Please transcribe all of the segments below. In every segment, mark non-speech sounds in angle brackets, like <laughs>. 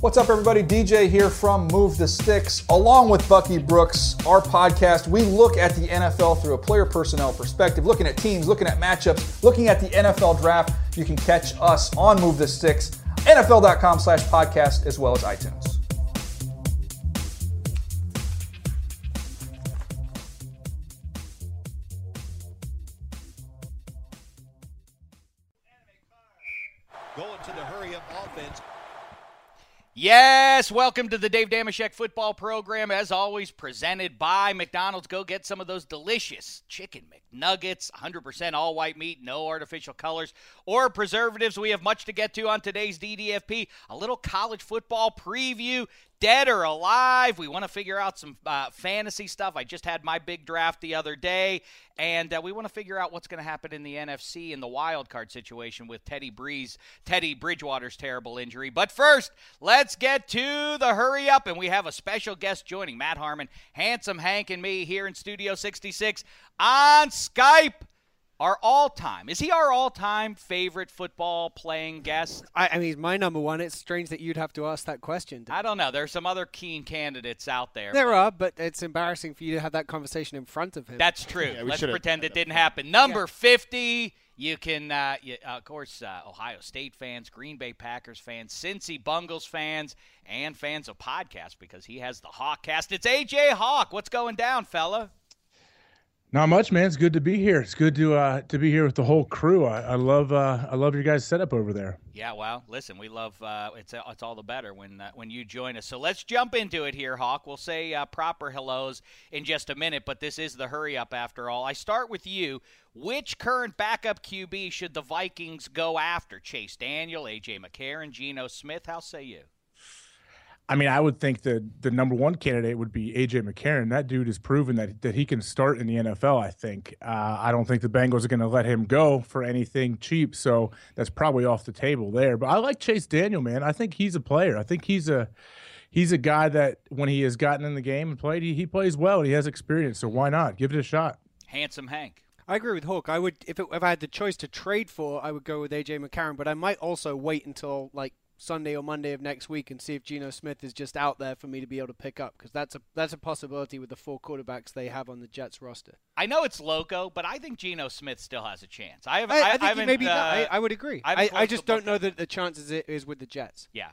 What's up, everybody? DJ here from Move the Sticks. Along with Bucky Brooks, our podcast, we look at the NFL through a player personnel perspective, looking at teams, looking at matchups, looking at the NFL draft. You can catch us on Move the Sticks, NFL.com slash podcast, as well as iTunes. Yes, welcome to the Dave Dameshek football program. As always, presented by McDonald's. Go get some of those delicious chicken McNuggets, 100% all white meat, no artificial colors or preservatives. We have much to get to on today's DDFP. A little college football preview, dead or alive. We want to figure out some uh, fantasy stuff. I just had my big draft the other day, and uh, we want to figure out what's going to happen in the NFC in the wild card situation with Teddy Breeze, Teddy Bridgewater's terrible injury. But first, let's get to the hurry up, and we have a special guest joining Matt Harmon, Handsome Hank, and me here in Studio 66 on Skype our all-time is he our all-time favorite football playing guest I, I, mean he's my number one it's strange that you'd have to ask that question i don't know there's some other keen candidates out there there but are but it's embarrassing for you to have that conversation in front of him that's true yeah, let's pretend it didn't happen number yeah. 50 you can, uh, you, uh, of course, uh, Ohio State fans, Green Bay Packers fans, Cincy Bungles fans, and fans of podcasts because he has the Hawkcast. It's AJ Hawk. What's going down, fella? Not much, man. It's good to be here. It's good to uh, to be here with the whole crew. I, I love uh, I love your guys' setup over there. Yeah, well, listen, we love uh, it's it's all the better when uh, when you join us. So let's jump into it here, Hawk. We'll say uh, proper hellos in just a minute, but this is the hurry up after all. I start with you. Which current backup QB should the Vikings go after? Chase Daniel, AJ McCarron, Geno Smith. How say you? I mean, I would think that the number one candidate would be AJ McCarron. That dude has proven that that he can start in the NFL. I think. Uh, I don't think the Bengals are going to let him go for anything cheap. So that's probably off the table there. But I like Chase Daniel, man. I think he's a player. I think he's a he's a guy that when he has gotten in the game and played, he, he plays well. He has experience. So why not give it a shot? Handsome Hank. I agree with Hawk. I would if it, if I had the choice to trade for, I would go with AJ McCarron. But I might also wait until like Sunday or Monday of next week and see if Geno Smith is just out there for me to be able to pick up because that's a that's a possibility with the four quarterbacks they have on the Jets roster. I know it's loco, but I think Geno Smith still has a chance. I have. I, I, I think maybe uh, I, I, would agree. I, I just don't know that the chances it is with the Jets. Yeah,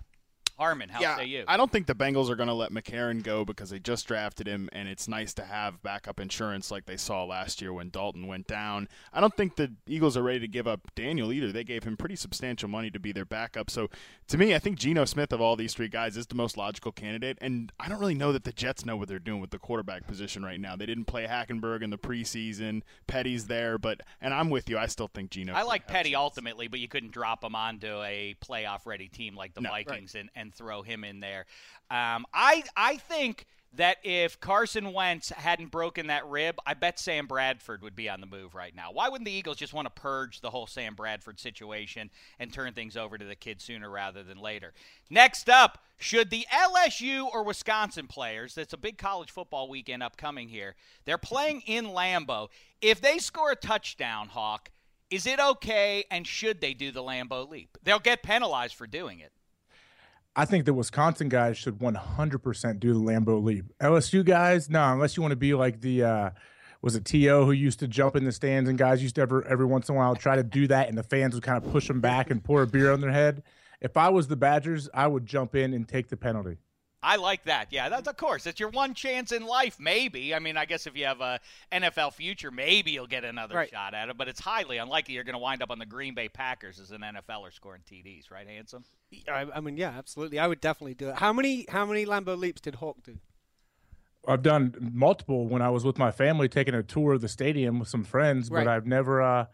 Harmon, how yeah, say you? I don't think the Bengals are going to let McCarron go because they just drafted him, and it's nice to have backup insurance like they saw last year when Dalton went down. I don't think the Eagles are ready to give up Daniel either. They gave him pretty substantial money to be their backup. So to me, I think Geno Smith of all these three guys is the most logical candidate, and I don't really know that the Jets know what they're doing with the quarterback position right now. They didn't play Hackenberg in the preseason. Petty's there, but and I'm with you. I still think Geno. I like Petty ultimately, but you couldn't drop him onto a playoff ready team like the no, Vikings right. and, and throw him in there. Um, I I think that if Carson Wentz hadn't broken that rib, I bet Sam Bradford would be on the move right now. Why wouldn't the Eagles just want to purge the whole Sam Bradford situation and turn things over to the kid sooner rather than later? Next up, should the LSU or Wisconsin players, that's a big college football weekend upcoming here, they're playing in Lambeau. If they score a touchdown, Hawk, is it okay and should they do the Lambeau leap? They'll get penalized for doing it. I think the Wisconsin guys should 100% do the Lambeau leap. LSU guys, no, unless you want to be like the uh, was it To who used to jump in the stands and guys used to ever every once in a while try to do that and the fans would kind of push them back and pour a beer on their head. If I was the Badgers, I would jump in and take the penalty. I like that. Yeah, that's of course. It's your one chance in life, maybe. I mean, I guess if you have a NFL future, maybe you'll get another Right. shot at it. But it's highly unlikely you're going to wind up on the Green Bay Packers as an NFLer scoring TDs, right, handsome? I, I mean, yeah, absolutely. I would definitely do it. How many how many Lambeau leaps did Hawk do? I've done multiple when I was with my family taking a tour of the stadium with some friends, Right. but I've never uh,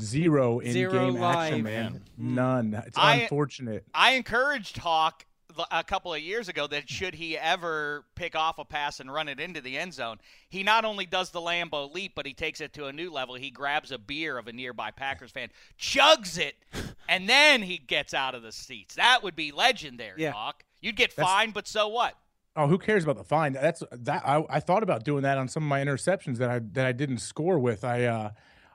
zero Zero in-game action, man. None. It's I- unfortunate. I encouraged Hawk l- a couple of years ago that should he ever pick off a pass and run it into the end zone, he not only does the Lambeau leap, but he takes it to a new level. He grabs a beer of a nearby Packers fan, chugs it, and then he gets out of the seats. That would be legendary, Yeah. Hawk. You'd get That's- fined, but so what? Oh, who cares about the fine? That's that. I, I thought about doing that on some of my interceptions that I that I didn't score with. I uh,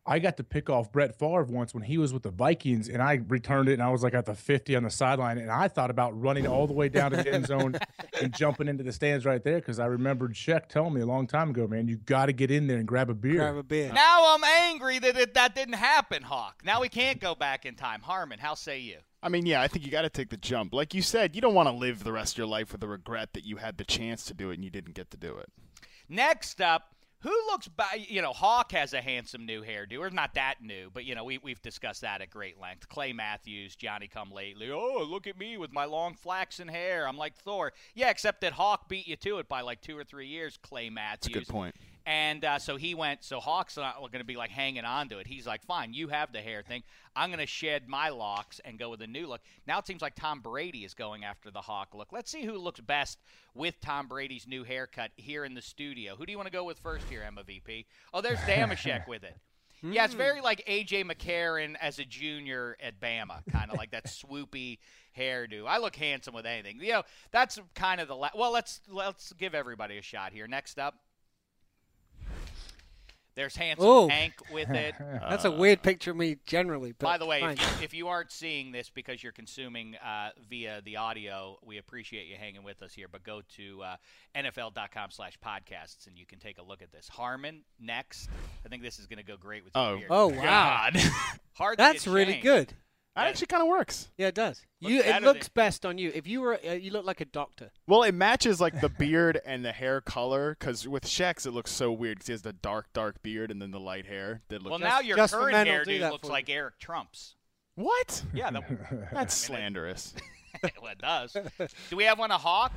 I got to pick off Brett Favre once when he was with the Vikings, and I returned it, and I was like at the fifty on the sideline, and I thought about running all the way down to the end zone <laughs> and jumping into the stands right there because I remembered Sheck telling me a long time ago, man, you got to get in there and grab a beer. Grab a beer. Now I'm angry that it, that didn't happen, Hawk. Now we can't go back in time. Harmon, how say you? I mean, yeah, I think you got to take the jump. Like you said, you don't want to live the rest of your life with the regret that you had the chance to do it and you didn't get to do it. Next up, who looks by you know Hawk has a handsome new hairdo, or not that new, but you know we we've discussed that at great length. Clay Matthews, Johnny Come Lately. Oh, look at me with my long flaxen hair. I'm like Thor. Yeah, except that Hawk beat you to it by like two or three years. Clay Matthews. That's a good point. And uh, so he went. So Hawk's not going to be like hanging on to it. He's like, fine, you have the hair thing. I'm going to shed my locks and go with a new look. Now it seems like Tom Brady is going after the Hawk look. Let's see who looks best with Tom Brady's new haircut here in the studio. Who do you want to go with first here, Emma VP? Oh, there's Dameshek with it. <laughs> Yeah, it's very like AJ McCarron as a junior at Bama, kind of like that <laughs> swoopy hairdo. I look handsome with anything. You know, that's kind of the la- well. Let's let's give everybody a shot here. Next up, there's handsome Oh. Hank with it. <laughs> That's a weird picture of me generally. But By the way, if you, if you aren't seeing this because you're consuming uh, via the audio, we appreciate you hanging with us here. But go to uh, NFL.com slash podcasts and you can take a look at this. Harmon, next. I think this is going to go great with Oh. your oh wow, God. <laughs> Hardly that's a really good. That actually kind of works. Yeah, it does. Looks You, better it looks than- best on you. If you were, uh, you look like a doctor. Well, it matches like the beard <laughs> and the hair color because with Shaq's it looks so weird because he has the dark, dark beard and then the light hair. That looks Well, now your just for current men will do hairdo that looks for like. Eric Trump's. what? Yeah, the, <laughs> That's slanderous. <laughs> well, it does. Do we have one a hawk?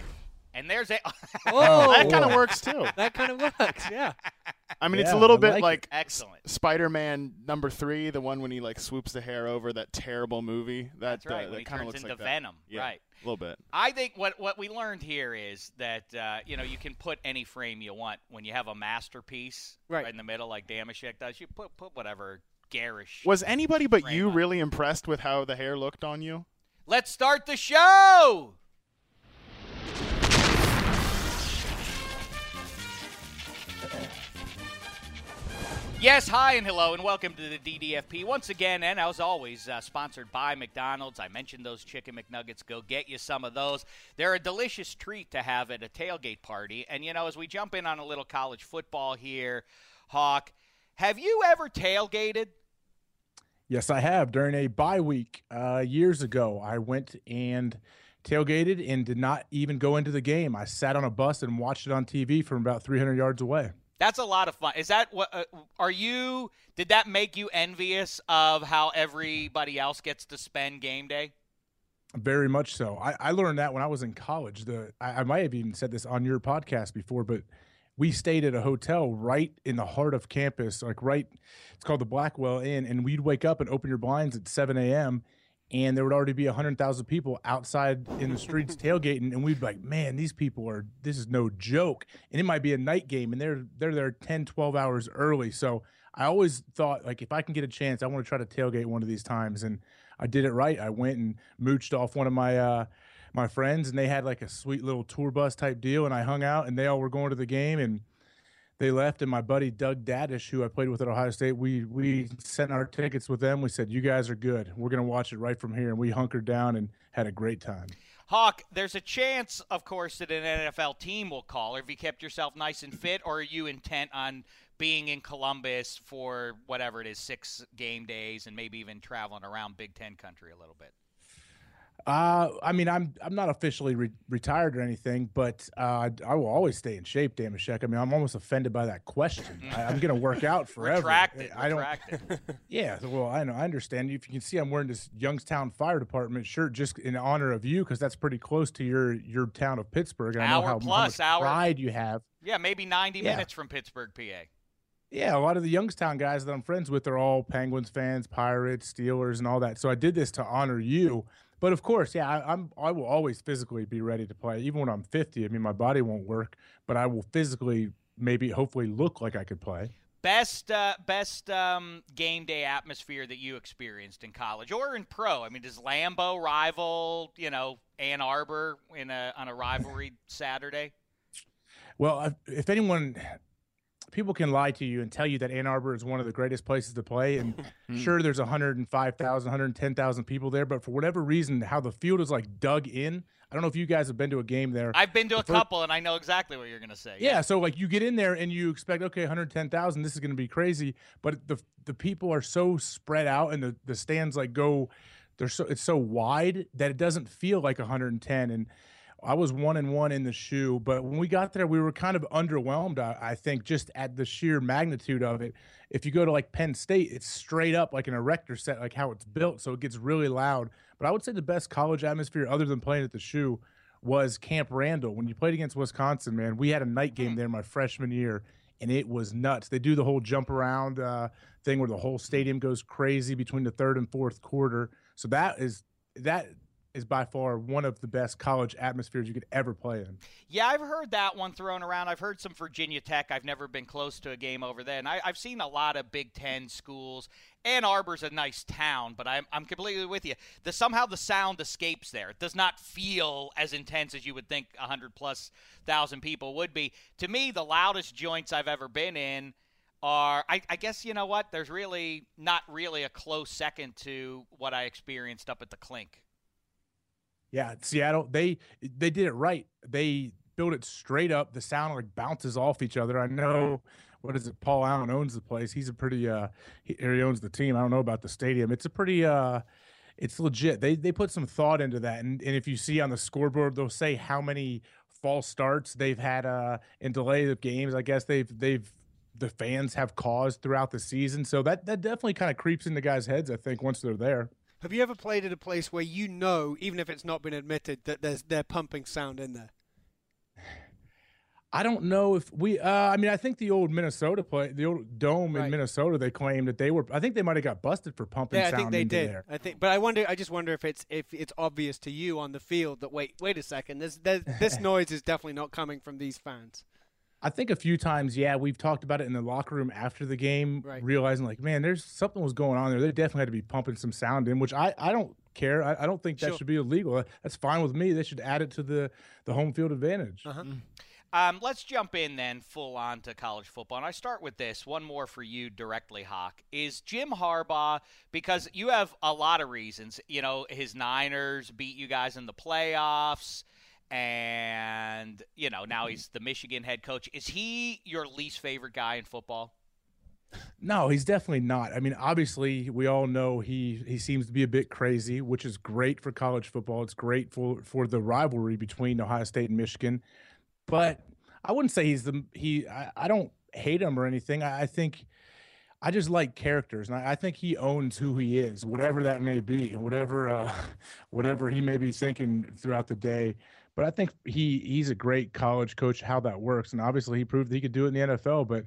And there's a. Oh, that kind of works too. That kind of works. Yeah. I mean, it's a little I bit like like Excellent. Spider-Man number three, the one when he like swoops the hair over that terrible movie. That That's right. uh, he that kind of turns looks into like that. Venom. Yeah, Right. A little bit. I think what what we learned here is that uh, you know you can put any frame you want when you have a masterpiece Right. in the middle like Dameshek does. You put put whatever garish. Was anybody but you up. really impressed with how the hair looked on you? Let's start the show. Yes, hi and hello, and welcome to the DDFP once again, and as always, uh, sponsored by McDonald's. I mentioned those chicken McNuggets. Go get you some of those. They're a delicious treat to have at a tailgate party. And you know, as we jump in on a little college football here, Hawk, have you ever tailgated? Yes, I have. During a bye week uh, years ago, I went and tailgated and did not even go into the game. I sat on a bus and watched it on TV from about 300 yards away. That's a lot of fun. Is that what? Uh, are you? Did that make you envious of how everybody else gets to spend game day? Very much so. I, I learned that when I was in college. The I, I might have even said this on your podcast before, but we stayed at a hotel right in the heart of campus, like right. It's called the Blackwell Inn, and we'd wake up and open your blinds at 7 a.m. and there would already be 100,000 people outside in the streets <laughs> tailgating and we'd be like, "Man, these people are this is no joke." And it might be a night game and they're they're there 10, 12 hours early. So I always thought like if I can get a chance, I want to try to tailgate one of these times and I did it right. I went and mooched off one of my uh my friends and they had like a sweet little tour bus type deal and I hung out and they all were going to the game and they left and my buddy Doug Datish, who I played with at Ohio State, we we sent our tickets with them. We said, You guys are good. We're gonna watch it right from here and we hunkered down and had a great time. Hawk, there's a chance, of course, that an NFL team will call. Have you kept yourself nice and fit, or are you intent on being in Columbus for whatever it is, six game days, and maybe even traveling around Big Ten country a little bit? Uh, I mean, I'm I'm not officially re- retired or anything, but uh, I will always stay in shape, Dameshek. I mean, I'm almost offended by that question. I, am going to work out <laughs> forever. Retract it. I don't. Retract it. <laughs> yeah, well, I know, I understand. If you can see, I'm wearing this Youngstown Fire Department shirt just in honor of you, because that's pretty close to your your town of Pittsburgh. And I know Hour how, plus, how much hour. pride you have. Yeah, maybe 90 Yeah. minutes from Pittsburgh, PA. Yeah, a lot of the Youngstown guys that I'm friends with are all Penguins fans, Pirates, Steelers, and all that. So I did this to honor you. But of course, yeah, I, I'm I will always physically be ready to play, even when I'm 50. I mean, my body won't work, but I will physically, maybe, hopefully, look like I could play. Best uh, best um, game day atmosphere that you experienced in college or in pro. I mean, does Lambeau rival you know Ann Arbor in a on a rivalry Saturday? Well, if anyone, people can lie to you and tell you that Ann Arbor is one of the greatest places to play, and <laughs> hmm. sure, there's 105,000, 110,000 people there, but for whatever reason, how the field is like dug in. I don't know if you guys have been to a game there. I've been to a couple, and I know exactly what you're going to say. Yeah, so like you get in there and you expect okay, 110,000, this is going to be crazy, but the the people are so spread out and the the stands like go they're so it's so wide that it doesn't feel like 110 and I was one and one in the shoe, but when we got there, we were kind of underwhelmed. I, I think just at the sheer magnitude of it. If you go to like Penn State, it's straight up like an erector set, like how it's built, so it gets really loud. But I would say the best college atmosphere, other than playing at the shoe, was Camp Randall. When you played against Wisconsin, man, we had a night game there my freshman year, and it was nuts. They do the whole jump around uh, thing where the whole stadium goes crazy between the third and fourth quarter. So that is that is by far one of the best college atmospheres you could ever play in. Yeah, I've heard that one thrown around. I've heard some Virginia Tech. I've never been close to a game over there. And I, I've seen a lot of Big Ten schools. Ann Arbor's a nice town, but I'm, I'm completely with you. The, somehow the sound escapes there. It does not feel as intense as you would think 100 plus thousand people would be. To me, the loudest joints I've ever been in are, I, I guess, you know what? There's really not really a close second to what I experienced up at the Clink. Yeah, Seattle, they they did it right. They built it straight up. The sound like bounces off each other. I know what is it? Paul Allen owns the place. He's a pretty uh he, he owns the team. I don't know about the stadium. It's a pretty uh it's legit. They they put some thought into that. And and if you see on the scoreboard, they'll say how many false starts they've had uh in delay of games. I guess they've they've the fans have caused throughout the season. So that that definitely kind of creeps into guys' heads, I think, once they're there. Have you ever played at a place where you know, even if it's not been admitted, that there's they're pumping sound in there? I don't know if we. Uh, I mean, I think the old Minnesota play, the old dome in Minnesota, they claimed that they were. I think they might have got busted for pumping sound in there. Yeah, I think they did. there. I think, but I wonder. I just wonder if it's if it's obvious to you on the field that wait, wait a second, this this, this <laughs> noise is definitely not coming from these fans. I think a few times, yeah, we've talked about it in the locker room after the game, Right. realizing like, man, there's something was going on there. They definitely had to be pumping some sound in, which I, I don't care. I, I don't think that Sure. should be illegal. That's fine with me. They should add it to the the home field advantage. Uh-huh. Um, let's jump in then full on to college football. And I start with this one more for you directly, Hawk. Is Jim Harbaugh, because you have a lot of reasons, you know, his Niners beat you guys in the playoffs, and, you know, now he's the Michigan head coach. Is he your least favorite guy in football? No, he's definitely not. I mean, obviously, we all know he he seems to be a bit crazy, which is great for college football. It's great for for the rivalry between Ohio State and Michigan. But I wouldn't say he's the he. I, I don't hate him or anything. I, I think I just like characters, and I, I think he owns who he is, whatever that may be, whatever uh, <laughs> whatever he may be thinking throughout the day. But I think he he's a great college coach. How that works, and obviously he proved that he could do it in the NFL. But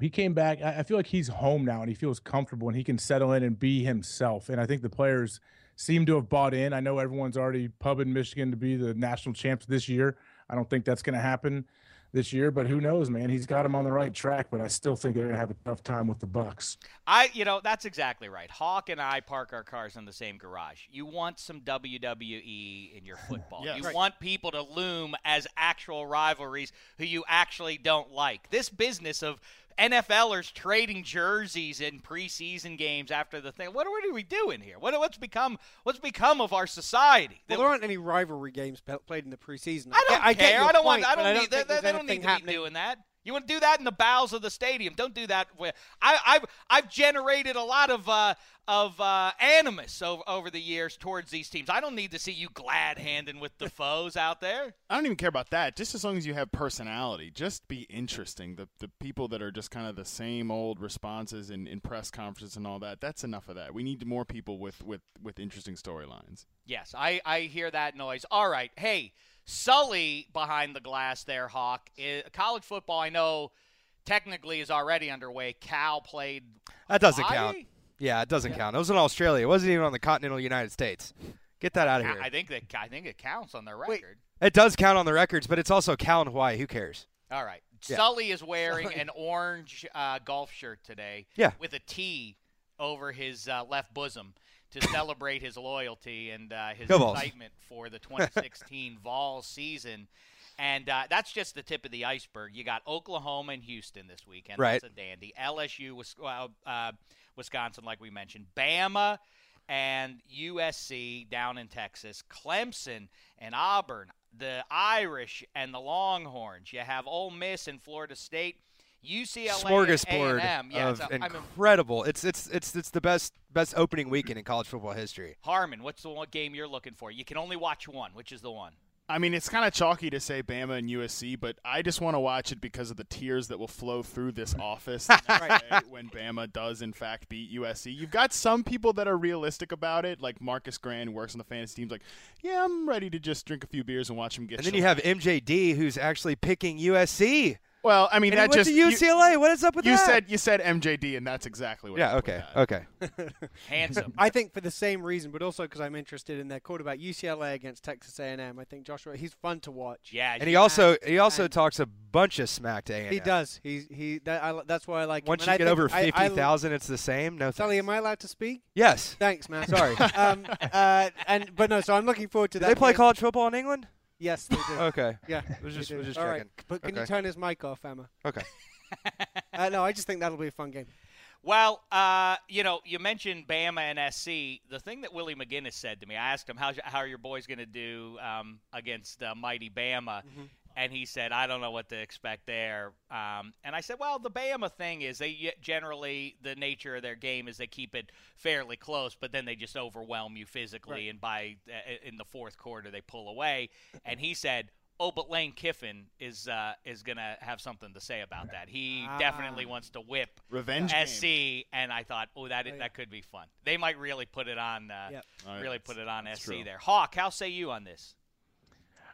he came back. I feel like he's home now, and he feels comfortable, and he can settle in and be himself. And I think the players seem to have bought in. I know everyone's already pubbing Michigan to be the national champs this year. I don't think that's going to happen this year, but who knows, man? He's got him on the right track, but I still think they're going to have a tough time with the Bucks. I, you know, that's exactly right. Hawk and I park our cars in the same garage. You want some WWE in your football. Yes. You Right. want people to loom as actual rivalries who you actually don't like. This business of NFLers trading jerseys in preseason games after the thing. What are we doing here? What, what's become what's become of our society? Well, there aren't any rivalry games played in the preseason. I don't I care. your I don't point, want. I but don't need. They, they, don't need to be doing that. You want to do that in the bowels of the stadium? Don't do that. With, I, I've I've generated a lot of uh, of uh, animus over, over the years towards these teams. I don't need to see you glad handing with the <laughs> foes out there. I don't even care about that. Just as long as you have personality, just be interesting. The the people that are just kind of the same old responses in, in press conferences and all that. That's enough of that. We need more people with with with interesting storylines. Yes, I, I hear that noise. All right. Hey, Sully behind the glass there, Hawk. I, college football, I know, technically is already underway. Cal played. That doesn't Hawaii? count. Yeah, it doesn't count. It was in Australia. It wasn't even on the continental United States. Get that out of here. I think that I think it counts on their record. It does count on the records, but it's also Cal in Hawaii. Who cares? All right. Yeah. Sully is wearing an orange uh, golf shirt today. Yeah. With a T over his uh, left bosom to celebrate his loyalty and uh, his Go excitement for the 2016 <laughs> Vols season. And uh, that's just the tip of the iceberg. You got Oklahoma and Houston this weekend. Right. That's a dandy. LSU, uh, Wisconsin, like we mentioned. Bama and USC down in Texas. Clemson and Auburn. The Irish and the Longhorns. You have Ole Miss and Florida State. UCLA Smorgasbord and A&M. Yeah, of it's a- I mean, incredible. It's it's it's it's the best best opening weekend in college football history. Harmon, what's the one game you're looking for? You can only watch one. Which is the one? I mean, it's kind of chalky to say Bama and USC, but I just want to watch it because of the tears that will flow through this office <laughs> the when Bama does, in fact, beat USC. You've got some people that are realistic about it, like Marcus Grant, who works on the fantasy teams, like, yeah, I'm ready to just drink a few beers and watch him get And then you have MJD, who's actually picking USC. Well, I mean, And he that went just to you- UCLA. what is up with you that? said you said MJD, and that's exactly what. Yeah. I with Okay. that. Okay. <laughs> Handsome. I think for the same reason, but also because I'm interested in their quarterback UCLA against Texas A&M. I think Joshua, he's fun to watch. Yeah, And he also he also and- talks a bunch of smack to A&M. He does. He's he. That, I, that's why I like. Once him. you And get over think I- I- fifty thousand, it's the same. No, Sully, thanks. am I allowed to speak? Yes. Thanks, man. <laughs> Sorry. um, uh, and but no, so I'm looking forward to Do that. they play game. college football in England? Yes, they do. Okay. Yeah, <laughs> Was they just- do. was just All right. checking. But can you Okay. turn his mic off, Emma? Okay. <laughs> Uh, no, I just think that'll be a fun game. Well, uh, you know, you mentioned Bama and SC. The thing that Willie McGinest said to me, I asked him, "How's how are your boys going to do um, against uh, mighty Bama?" And he said, "I don't know what to expect there." Um, and I said, "Well, the Bama thing is they generally the nature of their game is they keep it fairly close, but then they just overwhelm you physically, and by uh, in the fourth quarter they pull away." And he said. Oh, but Lane Kiffin is uh, is gonna have something to say about that. He definitely wants to whip Revenge game. SC, and I thought, oh, that that could be fun. They might really put it on, uh, Yep. Oh, yeah, really that's- put it on that's SC true. there. Hawk, how say you on this?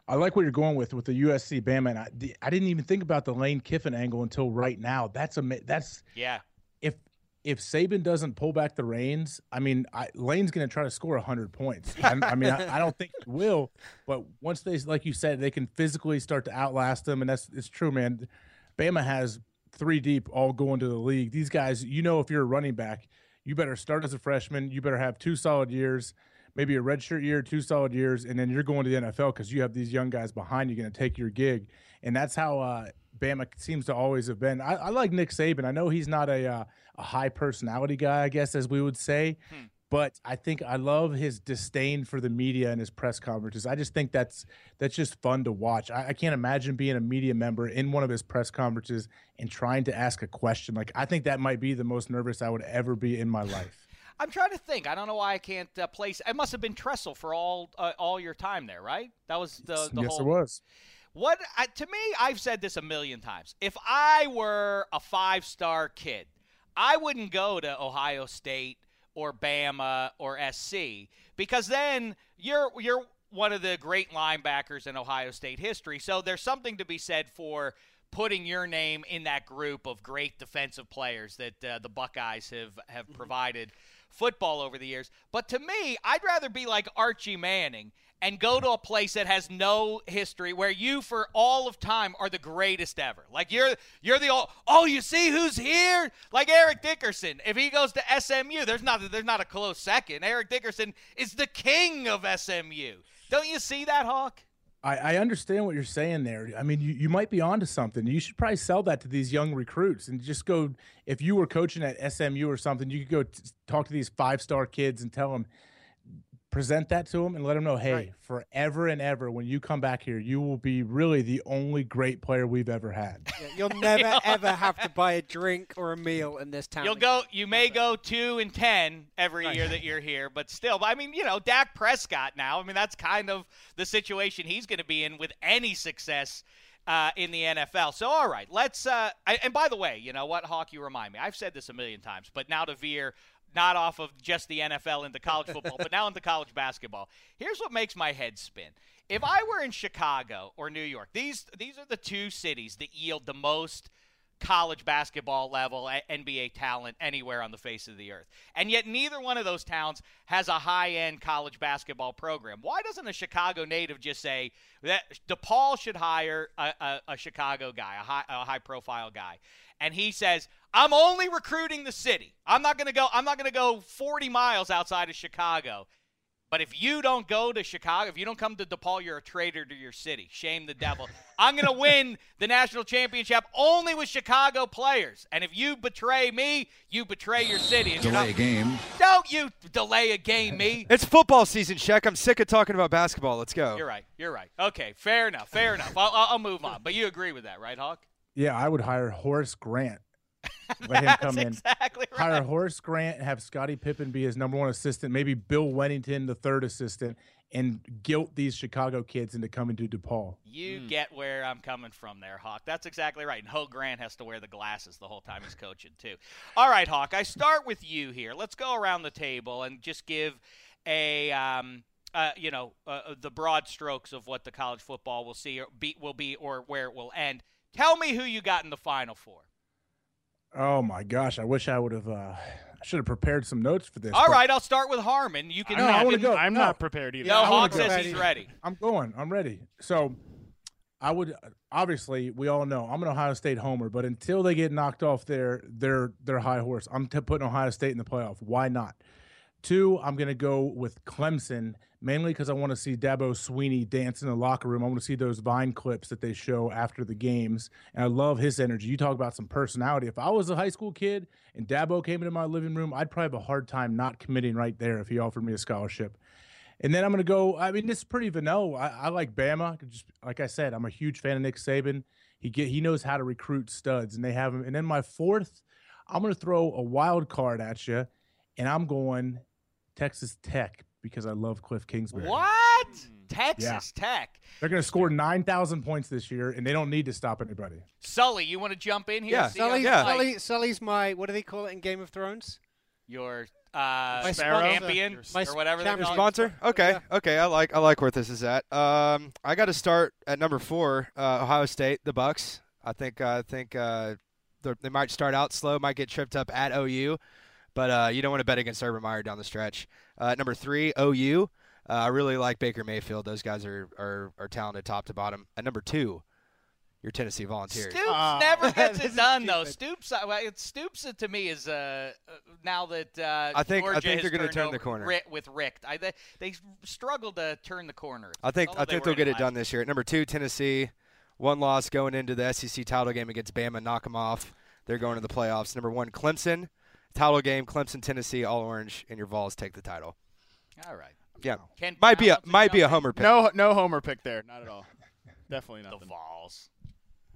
I like what you're going with with the USC Bama. And I, the, I didn't even think about the Lane Kiffin angle until right now. That's a that's Yeah, if if Saban doesn't pull back the reins, I mean, I, Lane's going to try to score 100 points. I, I mean, I, I don't think he will, but once they, like you said, they can physically start to outlast them, and that's it's true, man. Bama has three deep all going to the league. These guys, you know, if you're a running back, you better start as a freshman. You better have two solid years, maybe a redshirt year, two solid years, and then you're going to the NFL because you have these young guys behind you going to take your gig, and that's how uh, Bama seems to always have been. I, I like Nick Saban. I know he's not a uh, a high personality guy, I guess, as we would say. But I think I love his disdain for the media and his press conferences. I just think that's that's just fun to watch. I, I can't imagine being a media member in one of his press conferences and trying to ask a question. Like I think that might be the most nervous I would ever be in my life. I'm trying to think. I don't know why I can't uh, place. It must have been Tressel for all uh, all your time there, right? That was the, the yes, whole. it was. What I, to me, I've said this a million times. If I were a five star kid, I wouldn't go to Ohio State or Bama or SC because then you're you're one of the great linebackers in Ohio State history. So there's something to be said for putting your name in that group of great defensive players that uh, the Buckeyes have have provided football over the years. But to me, I'd rather be like Archie Manning and go to a place that has no history where you for all of time are the greatest ever. Like you're you're the all, oh you see who's here? Like Eric Dickerson. If he goes to SMU, there's not there's not a close second. Eric Dickerson is the king of SMU. Don't you see that, Hawk? I, I understand what you're saying there. I mean, you, you might be onto something. You should probably sell that to these young recruits and just go. If you were coaching at SMU or something, you could go t- talk to these five star kids and tell them, present that to them and let them know, hey, Right. forever and ever, when you come back here, you will be really the only great player we've ever had. Yeah, you'll never <laughs> ever have to buy a drink or a meal in this town. You'll again. go. You may go two and ten every year that you're here, but still. But I mean, you know, Dak Prescott now. I mean, that's kind of the situation he's going to be in with any success uh, in the NFL. So, all right, let's. Uh, I, and by the way, you know what, Hawk? You remind me. I've said this a million times, but now to veer not off of just the NFL into college football, but now into college basketball. Here's what makes my head spin. If I were in Chicago or New York, these these are the two cities that yield the most college basketball level NBA talent anywhere on the face of the earth. And yet neither one of those towns has a high-end college basketball program. Why doesn't a Chicago native just say that DePaul should hire a, a, a Chicago guy, a high a high-profile guy? And he says, "I'm only recruiting the city. I'm not going to go I'm not going to go 40 miles outside of Chicago." But if you don't go to Chicago, if you don't come to DePaul, you're a traitor to your city. Shame the devil. <laughs> I'm going to win the national championship only with Chicago players. And if you betray me, you betray your city. And Delay not, a game. Don't you delay a game, me. It's football season, Sheck. I'm sick of talking about basketball. Let's go. You're right. You're right. Okay, fair enough. Fair enough. I'll, I'll I'll move on. But you agree with that, right, Hawk? Yeah, I would hire Horace Grant. <laughs> Let him That's come in. exactly right. Hire Horace Grant and have Scottie Pippen be his number one assistant, maybe Bill Wennington, the third assistant, and guilt these Chicago kids into coming to DePaul. You get where I'm coming from there, Hawk. That's exactly right. And Ho Grant has to wear the glasses the whole time he's coaching, too. All right, Hawk, I start with you here. Let's go around the table and just give a. Um, uh, you know uh, the broad strokes of what the college football will see or be, will be or where it will end. Tell me who you got in the final four. Oh my gosh, I wish I would have. Uh, I should have prepared some notes for this. All but right, I'll start with Harmon. You can. No, I want to go. I'm No. not prepared either. No, I wanna Hawk go. says he's ready. I'm going. I'm ready. So, I would obviously we all know I'm an Ohio State homer, but until they get knocked off their their their high horse, I'm t- putting Ohio State in the playoff. Why not? Two, I'm going to go with Clemson mainly because I want to see Dabo Swinney dance in the locker room. I want to see those Vine clips that they show after the games, and I love his energy. You talk about some personality. If I was a high school kid and Dabo came into my living room, I'd probably have a hard time not committing right there if he offered me a scholarship. And then I'm going to go. I mean, this is pretty vanilla. I, I like Bama. Just like I said, I'm a huge fan of Nick Saban. He get he knows how to recruit studs, and they have him. And then my fourth, I'm going to throw a wild card at you, and I'm going Texas Tech because I love Cliff Kingsbury. What? Texas Tech. They're going to score nine thousand points this year, and they don't need to stop anybody. Sully, you want to jump in here? Yeah. See how Sully, you Sully, Sully's my what do they call it in Game of Thrones? Your uh, My Sparrow? champion My or whatever they champion call. Sponsor? Okay, Yeah. okay. I like I like where this is at. Um, I got to start at number four, uh, Ohio State, the Bucks. I think I think uh, they might start out slow, might get tripped up at OU, but uh, you don't want to bet against Urban Meyer down the stretch. Uh, number three, OU. Uh, I really like Baker Mayfield. Those guys are, are are talented top to bottom. At number two, your Tennessee Volunteers. Stoops Ah. never <laughs> gets This it is done though. stupid. Stoops, uh, well, it, Stoops uh, to me is uh, uh, now that uh, I think- I think they're gonna turn the corner. Rick, with Rick. I, they, they struggled to turn the corner. I think although I they think were they'll get it last done this year. At number two, Tennessee, one loss going into the SEC title game against Bama, knock them off. They're going to the playoffs. Number one, Clemson, title game, Clemson, Tennessee, all orange, and your Vols take the title. All right. Yeah, Ken might be a might be a homer pick. No, no homer pick there. Not at all. <laughs> Definitely not. The nothing. Vols.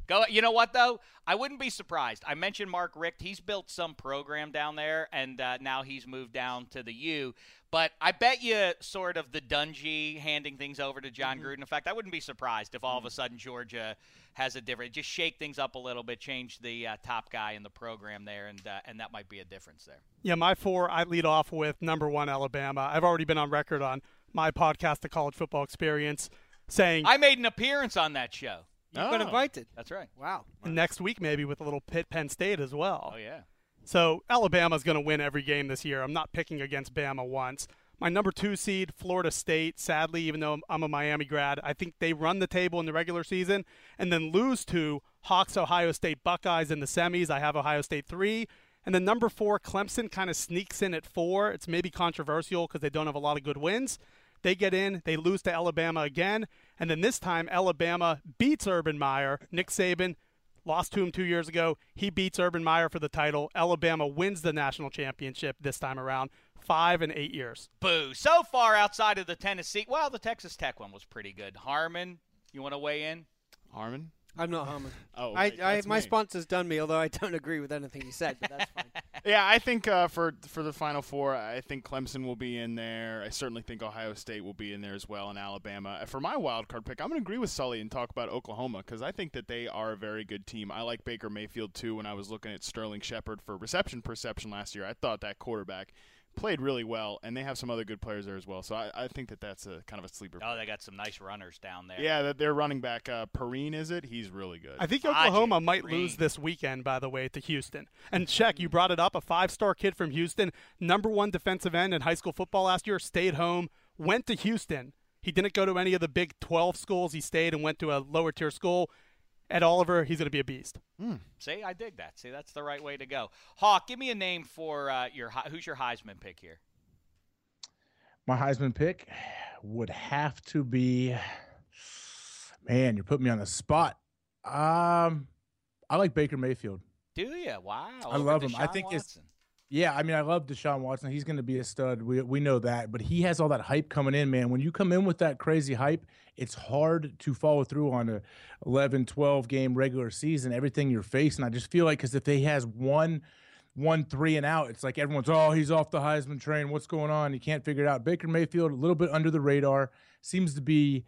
Go. You know what though? I wouldn't be surprised. I mentioned Mark Richt. He's built some program down there, and uh, now he's moved down to the U. But I bet you, sort of the Dungy handing things over to Jon Mm-hmm. Gruden. In fact, I wouldn't be surprised if all of a sudden Georgia has a different. Just shake things up a little bit, change the uh, top guy in the program there, and uh, and that might be a difference there. Yeah, my four, I lead off with number one, Alabama. I've already been on record on my podcast, The College Football Experience, saying I made an appearance on that show. You've been Oh. invited. That's right. Wow. next week maybe with a little Pitt Penn State as well. Oh yeah. So Alabama's going to win every game this year. I'm not picking against Bama once. My number two seed, Florida State, sadly, even though I'm a Miami grad, I think they run the table in the regular season and then lose to Hawks, Ohio State Buckeyes in the semis. I have Ohio State three. And then number four, Clemson kind of sneaks in at four. It's maybe controversial because they don't have a lot of good wins. They get in, they lose to Alabama again, and then this time Alabama beats Urban Meyer. Nick Saban lost to him two years ago. He beats Urban Meyer for the title. Alabama wins the national championship this time around. Five and eight years. Boo. So far outside of the Tennessee, well, the Texas Tech one was pretty good. Harmon, you want to weigh in? Harmon? I'm not Harmon. <laughs> Oh, I, I my me. sponsor's done me, although I don't agree with anything he said, but that's fine. <laughs> Yeah, I think uh, for for the Final Four, I think Clemson will be in there. I certainly think Ohio State will be in there as well, and Alabama. Uh, For my wild card pick, I'm going to agree with Sully and talk about Oklahoma because I think that they are a very good team. I like Baker Mayfield too. When I was looking at Sterling Shepard for reception perception last year, I thought that quarterback played really well, and they have some other good players there as well. So I, I think that that's a kind of a sleeper. Oh, they got some nice runners down there. Yeah, that their running back uh, Perine is it? He's really good. I think Ajay Oklahoma might Green. lose this weekend, by the way, to Houston. And check, you brought it up. A five star kid from Houston, number one defensive end in high school football last year, stayed home, went to Houston. He didn't go to any of the Big 12 schools. He stayed and went to a lower tier school. Ed Oliver, he's going to be a beast. See, I dig that. See, that's the right way to go. Hawk, give me a name for uh, your who's your Heisman pick here. My Heisman pick would have to be. Man, you're putting me on the spot. Um, I like Baker Mayfield. Do you? Wow. I love him. I Deshaun think it's- Watson. Yeah, I mean, I love Deshaun Watson. He's going to be a stud. We we know that, but he has all that hype coming in, man. When you come in with that crazy hype, it's hard to follow through on a 11, 12 game regular season. Everything you're facing, I just feel like because if he has one, one three and out, it's like everyone's oh he's off the Heisman train. What's going on? You can't figure it out. Baker Mayfield, a little bit under the radar, seems to be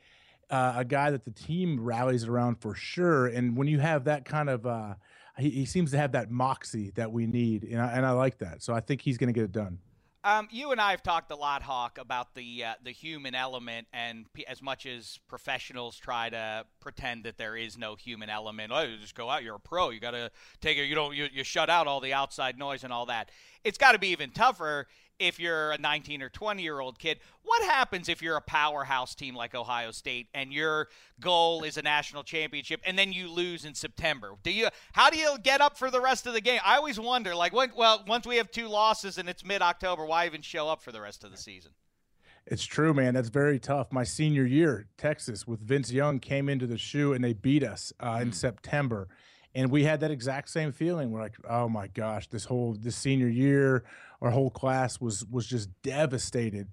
uh, a guy that the team rallies around for sure. And when you have that kind of, uh, he, he seems to have that moxie that we need, and I, and I like that. So I think he's going to get it done. Um, you and I have talked a lot, Hawk, about the uh, the human element, and p- as much as professionals try to pretend that there is no human element, oh, you just go out. You're a pro. You got to take it. You don't. You, you shut out all the outside noise and all that. It's got to be even tougher if you're a 19 or 20 year old kid. What happens if you're a powerhouse team like Ohio State and your goal is a national championship and then you lose in September? Do you how do you get up for the rest of the game? I always wonder like when, well once we have two losses and it's mid-October, why even show up for the rest of the season? It's true, man. That's very tough. My senior year, Texas, with Vince Young, came into the shoe and they beat us uh, in September, and we had that exact same feeling. We're like, oh my gosh, this whole this senior year, our whole class was was just devastated.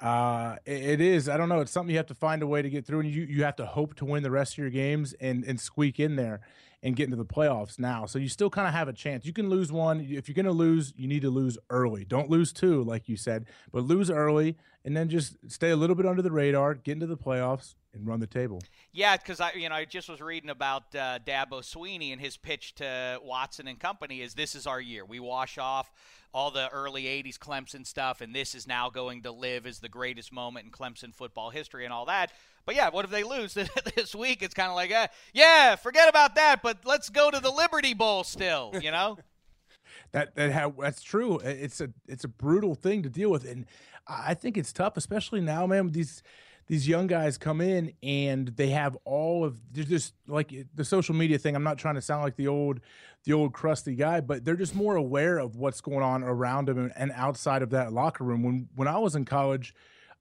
Uh, it, it is. I don't know. It's something you have to find a way to get through, and you you have to hope to win the rest of your games and and squeak in there and get into the playoffs now. So you still kind of have a chance. You can lose one. If you're going to lose, you need to lose early. Don't lose two, like you said, but lose early and then just stay a little bit under the radar, get into the playoffs, and run the table. Yeah, because I, you know, I just was reading about uh, Dabo Swinney and his pitch to Watson and company is this is our year. We wash off all the early '80s Clemson stuff, and this is now going to live as the greatest moment in Clemson football history and all that. But yeah, what if they lose <laughs> this week? It's kind of like, uh, yeah, forget about that, but let's go to the Liberty Bowl still, you know? <laughs> that that ha- that's true. It's a it's a brutal thing to deal with, and I think it's tough, especially now, man. These these young guys come in and they have all of they're just like the social media thing. I'm not trying to sound like the old the old crusty guy, but they're just more aware of what's going on around them and outside of that locker room. When when I was in college.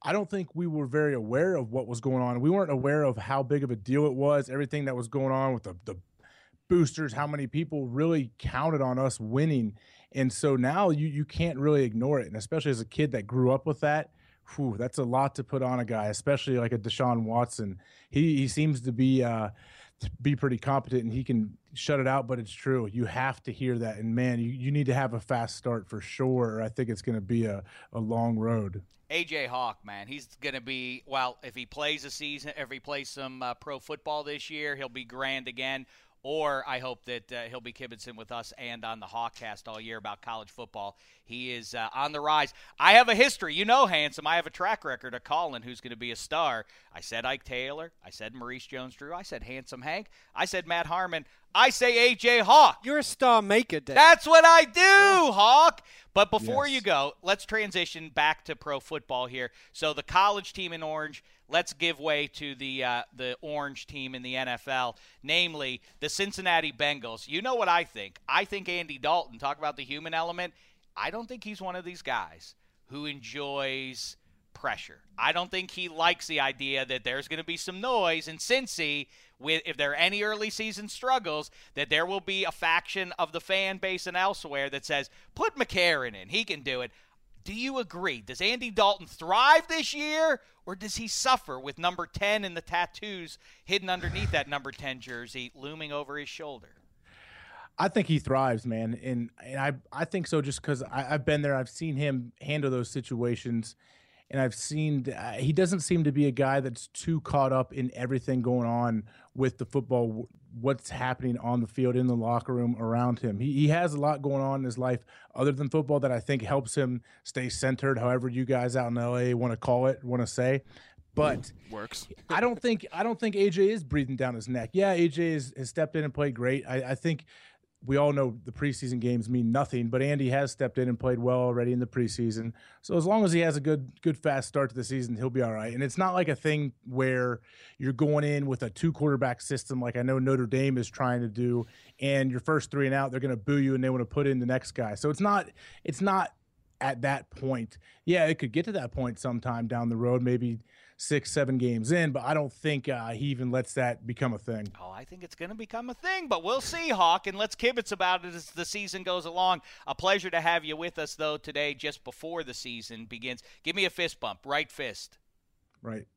I don't think we were very aware of what was going on. We weren't aware of how big of a deal it was, everything that was going on with the, the boosters, how many people really counted on us winning. And so now you you can't really ignore it. And especially as a kid that grew up with that, whew, that's a lot to put on a guy, especially like a Deshaun Watson. He he seems to be uh be pretty competent and he can shut it out, but it's true. You have to hear that. And man, you, you need to have a fast start for sure. I think it's gonna be a, a long road. AJ Hawk, man, he's going to be well. If he plays a season, if he plays some uh, pro football this year, he'll be grand again. Or I hope that uh, he'll be kibitzing with us and on the Hawkcast all year about college football. He is uh, on the rise. I have a history. You know, handsome. I have a track record of calling who's going to be a star. I said Ike Taylor. I said Maurice Jones-Drew. I said Handsome Hank. I said Matt Harmon. I say AJ Hawk. You're a star maker, Dave. That's what I do, Hawk. But before yes. you go, let's transition back to pro football here. So the college team in orange – let's give way to the uh, the orange team in the NFL, namely the Cincinnati Bengals. You know what I think? I think Andy Dalton. Talk about the human element. I don't think he's one of these guys who enjoys pressure. I don't think he likes the idea that there's going to be some noise in Cincy with if there are any early season struggles that there will be a faction of the fan base and elsewhere that says put McCarron in. He can do it. Do you agree? Does Andy Dalton thrive this year, or does he suffer with number 10 and the tattoos hidden underneath that number 10 jersey looming over his shoulder? I think he thrives, man, and and I I think so just because I've been there. I've seen him handle those situations, and I've seen uh, he doesn't seem to be a guy that's too caught up in everything going on with the football, what's happening on the field, in the locker room, around him. He, he has a lot going on in his life other than football that I think helps him stay centered, however you guys out in LA want to call it, want to say. But works. I don't think I don't think AJ is breathing down his neck. Yeah, AJ has, has stepped in and played great. I, I think we all know the preseason games mean nothing, but Andy has stepped in and played well already in the preseason. So as long as he has a good, good fast start to the season, he'll be all right. And it's not like a thing where you're going in with a two quarterback system like I know Notre Dame is trying to do, and your first three and out, they're going to boo you and they want to put in the next guy. So it's not, it's not at that point. Yeah, it could get to that point sometime down the road, maybe six, seven games in, but I don't think uh, he even lets that become a thing. Oh, I think it's going to become a thing, but we'll see, Hawk, and let's kibitz about it as the season goes along. A pleasure to have you with us, though, today, just before the season begins. Give me a fist bump, right fist. Right.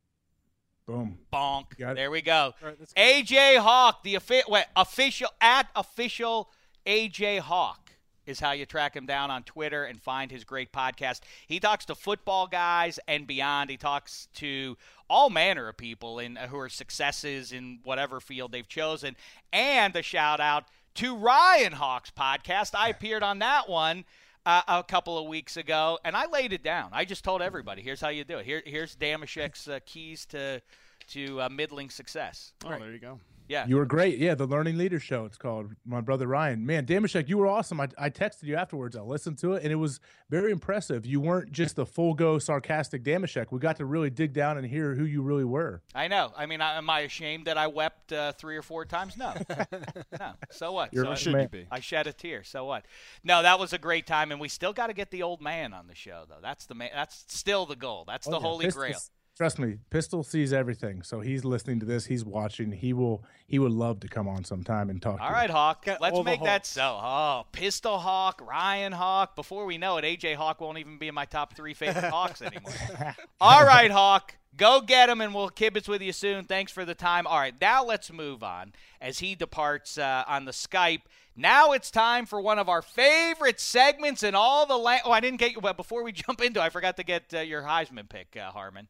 Boom. Bonk. There we go. Right, AJ Hawk, the wait, official at official AJ Hawk is how you track him down on Twitter and find his great podcast. He talks to football guys and beyond. He talks to all manner of people in who are successes in whatever field they've chosen. And a shout out to Ryan Hawk's podcast. I appeared on that one. Uh, a couple of weeks ago, and I laid it down. I just told everybody, "Here's how you do it. Here, here's Dameshek's uh, keys to to uh, middling success." Oh, right. there you go. Yeah. You were great. Yeah, the Learning Leader Show, it's called. My brother Ryan. Man, Dameshek, you were awesome. I, I texted you afterwards. I listened to it, and it was very impressive. You weren't just a full go sarcastic Dameshek. We got to really dig down and hear who you really were. I know. I mean, am I ashamed that I wept uh, three or four times? No. <laughs> no. So what? You're so should you be? I shed a tear. So what? No, that was a great time, and we still got to get the old man on the show, though. That's the man. That's still the goal. That's oh, the yeah. holy Pistols, grail. Trust me, Pistol sees everything. So he's listening to this. He's watching. He will. He would love to come on sometime and talk. All right, Hawk. Let's make that so. Oh, Pistol Hawk, Ryan Hawk. Before we know it, AJ Hawk won't even be in my top three favorite <laughs> Hawks anymore. <laughs> All right, Hawk. Go get him, and we'll kibitz with you soon. Thanks for the time. All right, now let's move on as he departs uh, on the Skype. Now it's time for one of our favorite segments in all the land. Oh, I didn't get you. But before we <laughs> jump into, it, I forgot to get uh, your Heisman pick, uh, Harmon.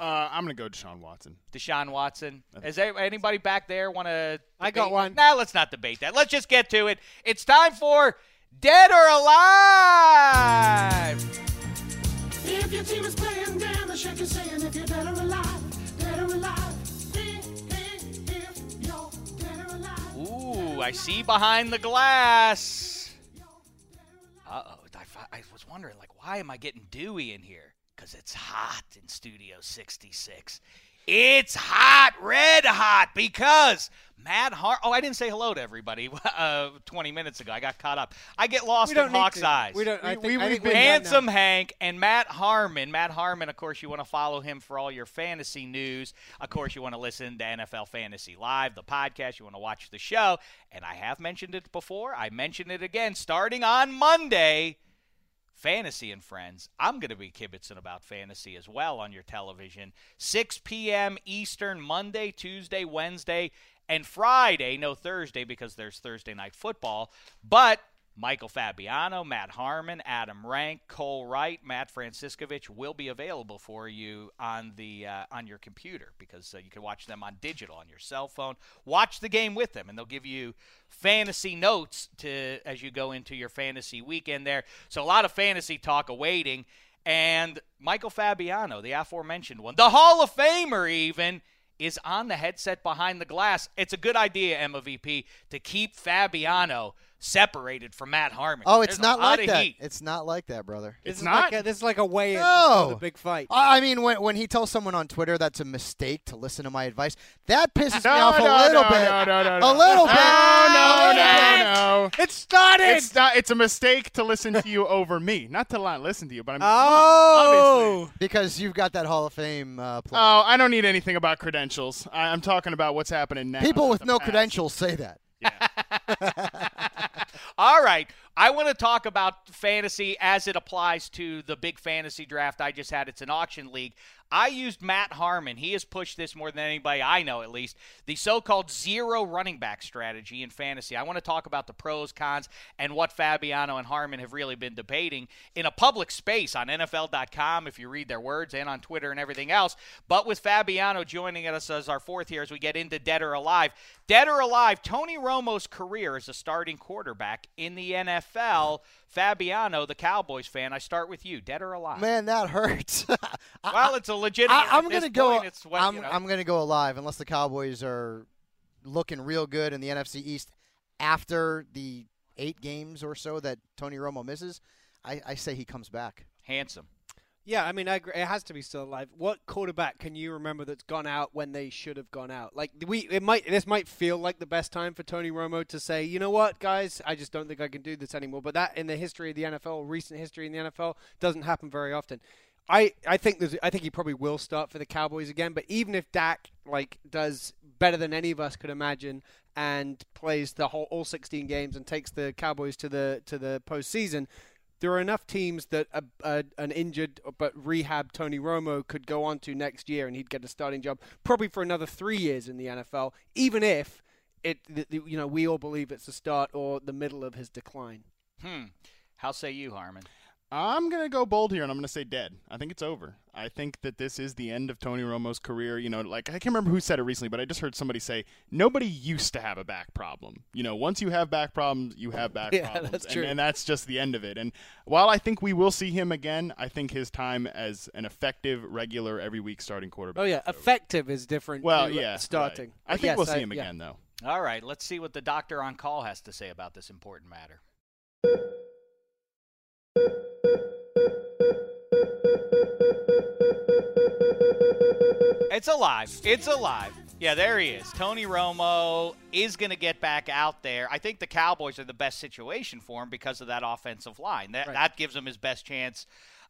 Uh, I'm gonna go Deshaun Watson. Deshaun Watson. Is there anybody back there want to? I got one. Now nah, let's not debate that. Let's just get to it. It's time for Dead or Alive. If your team is playing down, the shake is saying if you're dead or alive, dead or alive. Ooh, I see behind the glass. Uh oh. I, I was wondering, like, why am I getting dewy in here? Because it's hot in Studio 66. It's hot, red hot, because Matt Hart. Oh, I didn't say hello to everybody <laughs> uh, 20 minutes ago. I got caught up. I get lost in Hawk's eyes. We don't. I we, think, I think handsome Hank and Matt Harmon. Matt Harmon, of course, you want to follow him for all your fantasy news. Of course, you want to listen to NFL Fantasy Live, the podcast. You want to watch the show. And I have mentioned it before. I mention it again starting on Monday. Fantasy and Friends. I'm going to be kibitzing about fantasy as well on your television. 6 p.m. Eastern, Monday, Tuesday, Wednesday, and Friday. No Thursday because there's Thursday night football. But Michael Fabiano, Matt Harmon, Adam Rank, Cole Wright, Matt Franciscovich will be available for you on the uh, on your computer because uh, you can watch them on digital on your cell phone. Watch the game with them, and they'll give you fantasy notes to as you go into your fantasy weekend there. So a lot of fantasy talk awaiting. And Michael Fabiano, the aforementioned one, the Hall of Famer, even is on the headset behind the glass. It's a good idea, MVP, to keep Fabiano separated from Matt Harmon. Oh, it's There's not like that. heat. It's not like that, brother. This It's not? Like a, this is like a way in No. for the big fight. I I mean, when, when he tells someone on Twitter that's a mistake to listen to my advice, that pisses No, me off a little no, bit. no, no, no, a no. little bit. No, A no, no, no. It started. It's not. It's a mistake to listen to you over me, not to not listen to you. But I'm oh, obviously. Because you've got that Hall of Fame uh, play. Oh, I don't need anything about credentials. I, I'm talking about what's happening now. People with no past. credentials say that. <laughs> All right. I want to talk about fantasy as it applies to the big fantasy draft I just had. It's an auction league. I used Matt Harmon. He has pushed this more than anybody I know, at least. The so called zero running back strategy in fantasy. I want to talk about the pros, cons, and what Fabiano and Harmon have really been debating in a public space on NFL.com, if you read their words, and on Twitter and everything else. But with Fabiano joining us as our fourth here as we get into Dead or Alive. Dead or Alive, Tony Romo's career as a starting quarterback in the NFL. Fabiano, the Cowboys fan, I start with you. Dead or alive? Man, that hurts. <laughs> well, it's a legitimate. I, I'm gonna go. point, it's what, I'm, you know. I'm gonna go alive unless the Cowboys are looking real good in the NFC East after the eight games or so that Tony Romo misses. I, I say he comes back. handsome. Yeah, I mean, I agree. It has to be still alive. What quarterback can you remember that's gone out when they should have gone out? Like we, it might. This might feel like the best time for Tony Romo to say, you know what, guys, I just don't think I can do this anymore. But that, in the history of the NFL, recent history in the NFL, doesn't happen very often. I, I think there's, I think he probably will start for the Cowboys again. But even if Dak like does better than any of us could imagine and plays the whole all 16 games and takes the Cowboys to the to the postseason, there are enough teams that a, a, an injured but rehab Tony Romo could go on to next year, and he'd get a starting job probably for another three years in the NFL, even if it, you know, we all believe it's the start or the middle of his decline. Hmm. How say you, Harmon? I'm gonna go bold here, and I'm gonna say dead. I think it's over. I think that this is the end of Tony Romo's career. You know, like I can't remember who said it recently, but I just heard somebody say nobody used to have a back problem. You know, once you have back problems, you have back <laughs> Yeah, problems, that's and, true. and that's just the end of it. And while I think we will see him again, I think his time as an effective, regular, every week starting quarterback. Oh yeah, is over. effective is different. Well, yeah, starting. right. I think yes, we'll see I- him yeah. again, though. All right, let's see what the doctor on call has to say about this important matter. It's alive. It's alive. Yeah, there he is. Tony Romo is going to get back out there. I think the Cowboys are the best situation for him because of that offensive line. That Right. that gives him his best chance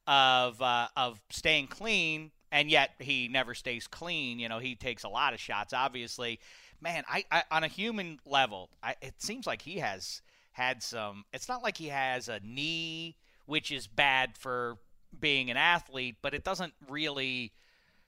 of uh, of staying clean, and yet he never stays clean. You know, he takes a lot of shots. Obviously, man, I, I on a human level, I, it seems like he has had some. It's not like he has a knee, which is bad for being an athlete, but it doesn't really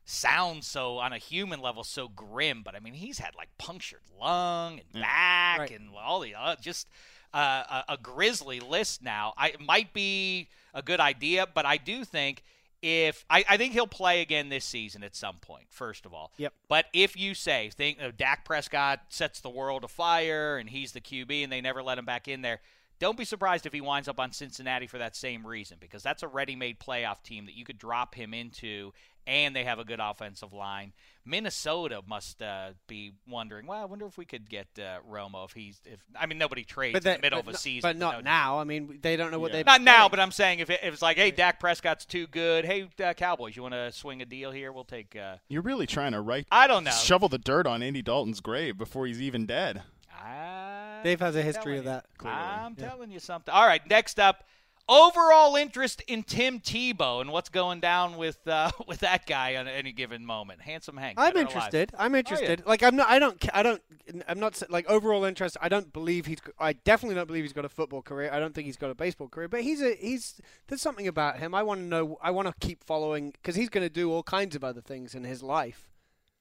sound so on a human level so grim. But I mean, he's had like punctured lung and back Right. and all the uh, just uh, a, a grisly list now. I it might be a good idea, but I do think if I, I think he'll play again this season at some point. First of all, Yep. But if you say think uh, Dak Prescott sets the world afire and he's the QB and they never let him back in there. Don't be surprised if he winds up on Cincinnati for that same reason, because that's a ready-made playoff team that you could drop him into, and they have a good offensive line. Minnesota must uh, be wondering. Well, I wonder if we could get uh, Romo if he's. If I mean, nobody trades But in the middle but of a no- season, but not no- now. I mean, they don't know what Yeah. they. Not now, but I'm saying if, it, if it's like, hey, Dak Prescott's too good. Hey, uh, Cowboys, you want to swing a deal here? We'll take. Uh, You're really trying to write. I don't know. Shovel the dirt on Andy Dalton's grave before he's even dead. I'm Dave has a history telling of you. that. I'm telling you something. All right, next up, overall interest in Tim Tebow and what's going down with uh, <laughs> with that guy on any given moment. Handsome Hank. I'm dead alive? interested. I'm interested. Like I'm not. I don't. I don't. I'm not like overall interest. I don't believe he's. I definitely don't believe he's got a football career. I don't think he's got a baseball career. But he's a. He's. There's something about him. I want to know. I want to keep following because he's going to do all kinds of other things in his life.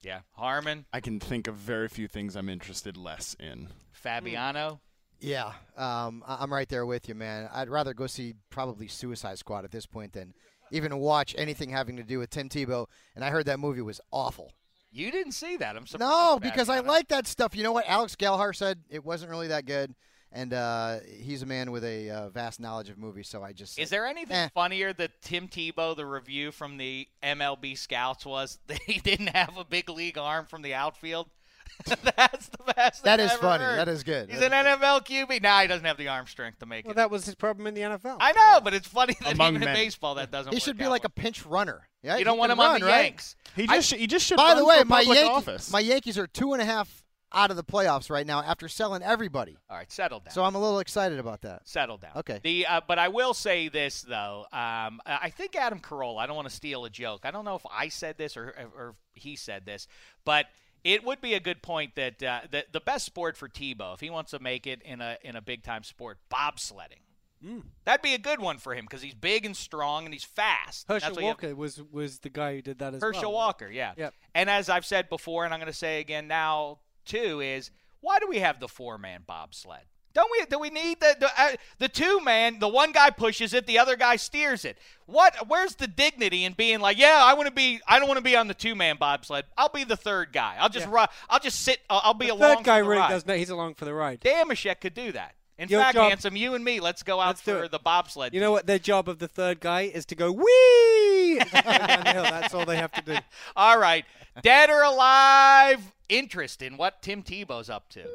Yeah, Harmon, I can think of very few things I'm interested less in. Fabiano. Yeah, um, I'm right there with you, man. I'd rather go see probably Suicide Squad at this point than even watch anything having to do with Tim Tebow. And I heard that movie was awful. You didn't see that. I'm surprised. No, because I it. like that stuff. You know what? Alex Gelhar said it wasn't really that good, and uh, he's a man with a uh, vast knowledge of movies. So I just Is there anything eh. funnier than Tim Tebow, the review from the MLB scouts was <laughs> that he didn't have a big league arm from the outfield? <laughs> That's the best. That thing is I've ever funny. heard. That is good. He's That an is NFL QB. Nah, he doesn't have the arm strength to make Well, it. that was his problem in the NFL. I know, but it's funny that Among even in baseball that doesn't. Work. He work should be out like well. a pinch runner. Yeah, You don't want can him on the right? Yanks. He just he just should. By run the way, my public Yankees, office. my Yankees are two and a half out of the playoffs right now after selling everybody. All right, settle down. So I'm a little excited about that. Settle down. Okay. The uh, but I will say this though. Um, I think Adam Carolla. I don't want to steal a joke. I don't know if I said this or or if he said this, but it would be a good point that uh, the the best sport for Tebow, if he wants to make it in a in a big time sport, bobsledding. That'd be a good one for him because he's big and strong and he's fast. That's Herschel have- Walker was was the guy who did that as Herschel well. Walker, yeah. Yep. And as I've said before, and I'm going to say again now too, is why do we have the four man bobsled? Don't we? Do we need the the, uh, the two man? The one guy pushes it, the other guy steers it. What? Where's the dignity in being like, yeah, I want to be. I don't want to be on the two man bobsled. I'll be the third guy. I'll just Yeah. run. I'll just sit. I'll, I'll be The along. third guy for the really ride. does know he's along for the ride. Dameshek could do that. In Your fact, job- handsome, you and me, let's go out Let's for the bobsled. You know what? Their job of the third guy is to go wee. as they go down the hill. That's all they have to do. All right, dead or alive? Interest in what Tim Tebow's up to.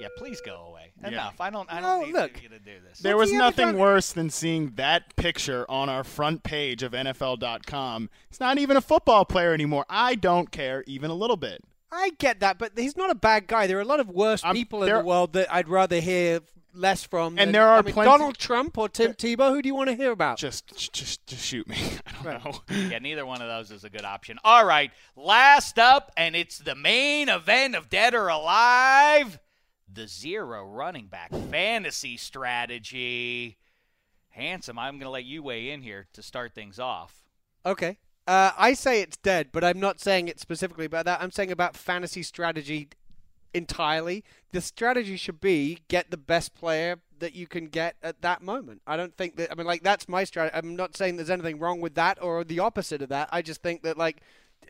Yeah, please go away. Yeah. Enough. I don't. I don't need look. you to do this. There What's was he nothing done? worse than seeing that picture on our front page of NFL.com. He's not even a football player anymore. I don't care even a little bit. I get that, but he's not a bad guy. There are a lot of worse I'm- people in the world that I'd rather hear less from. And than- there are I mean, plenty- Donald Trump or Tim Tebow. Who do you want to hear about? Just, just, just shoot me. <laughs> I don't Right. know. <laughs> yeah, neither one of those is a good option. All right, last up, and it's the main event of Dead or Alive the zero running back fantasy strategy. Handsome, I'm going to let you weigh in here to start things off. Okay. Uh, I say it's dead, but I'm not saying it specifically about that. I'm saying about fantasy strategy entirely. The strategy should be get the best player that you can get at that moment. I don't think that. I mean, like that's my strategy. I'm not saying there's anything wrong with that or the opposite of that. I just think that, like,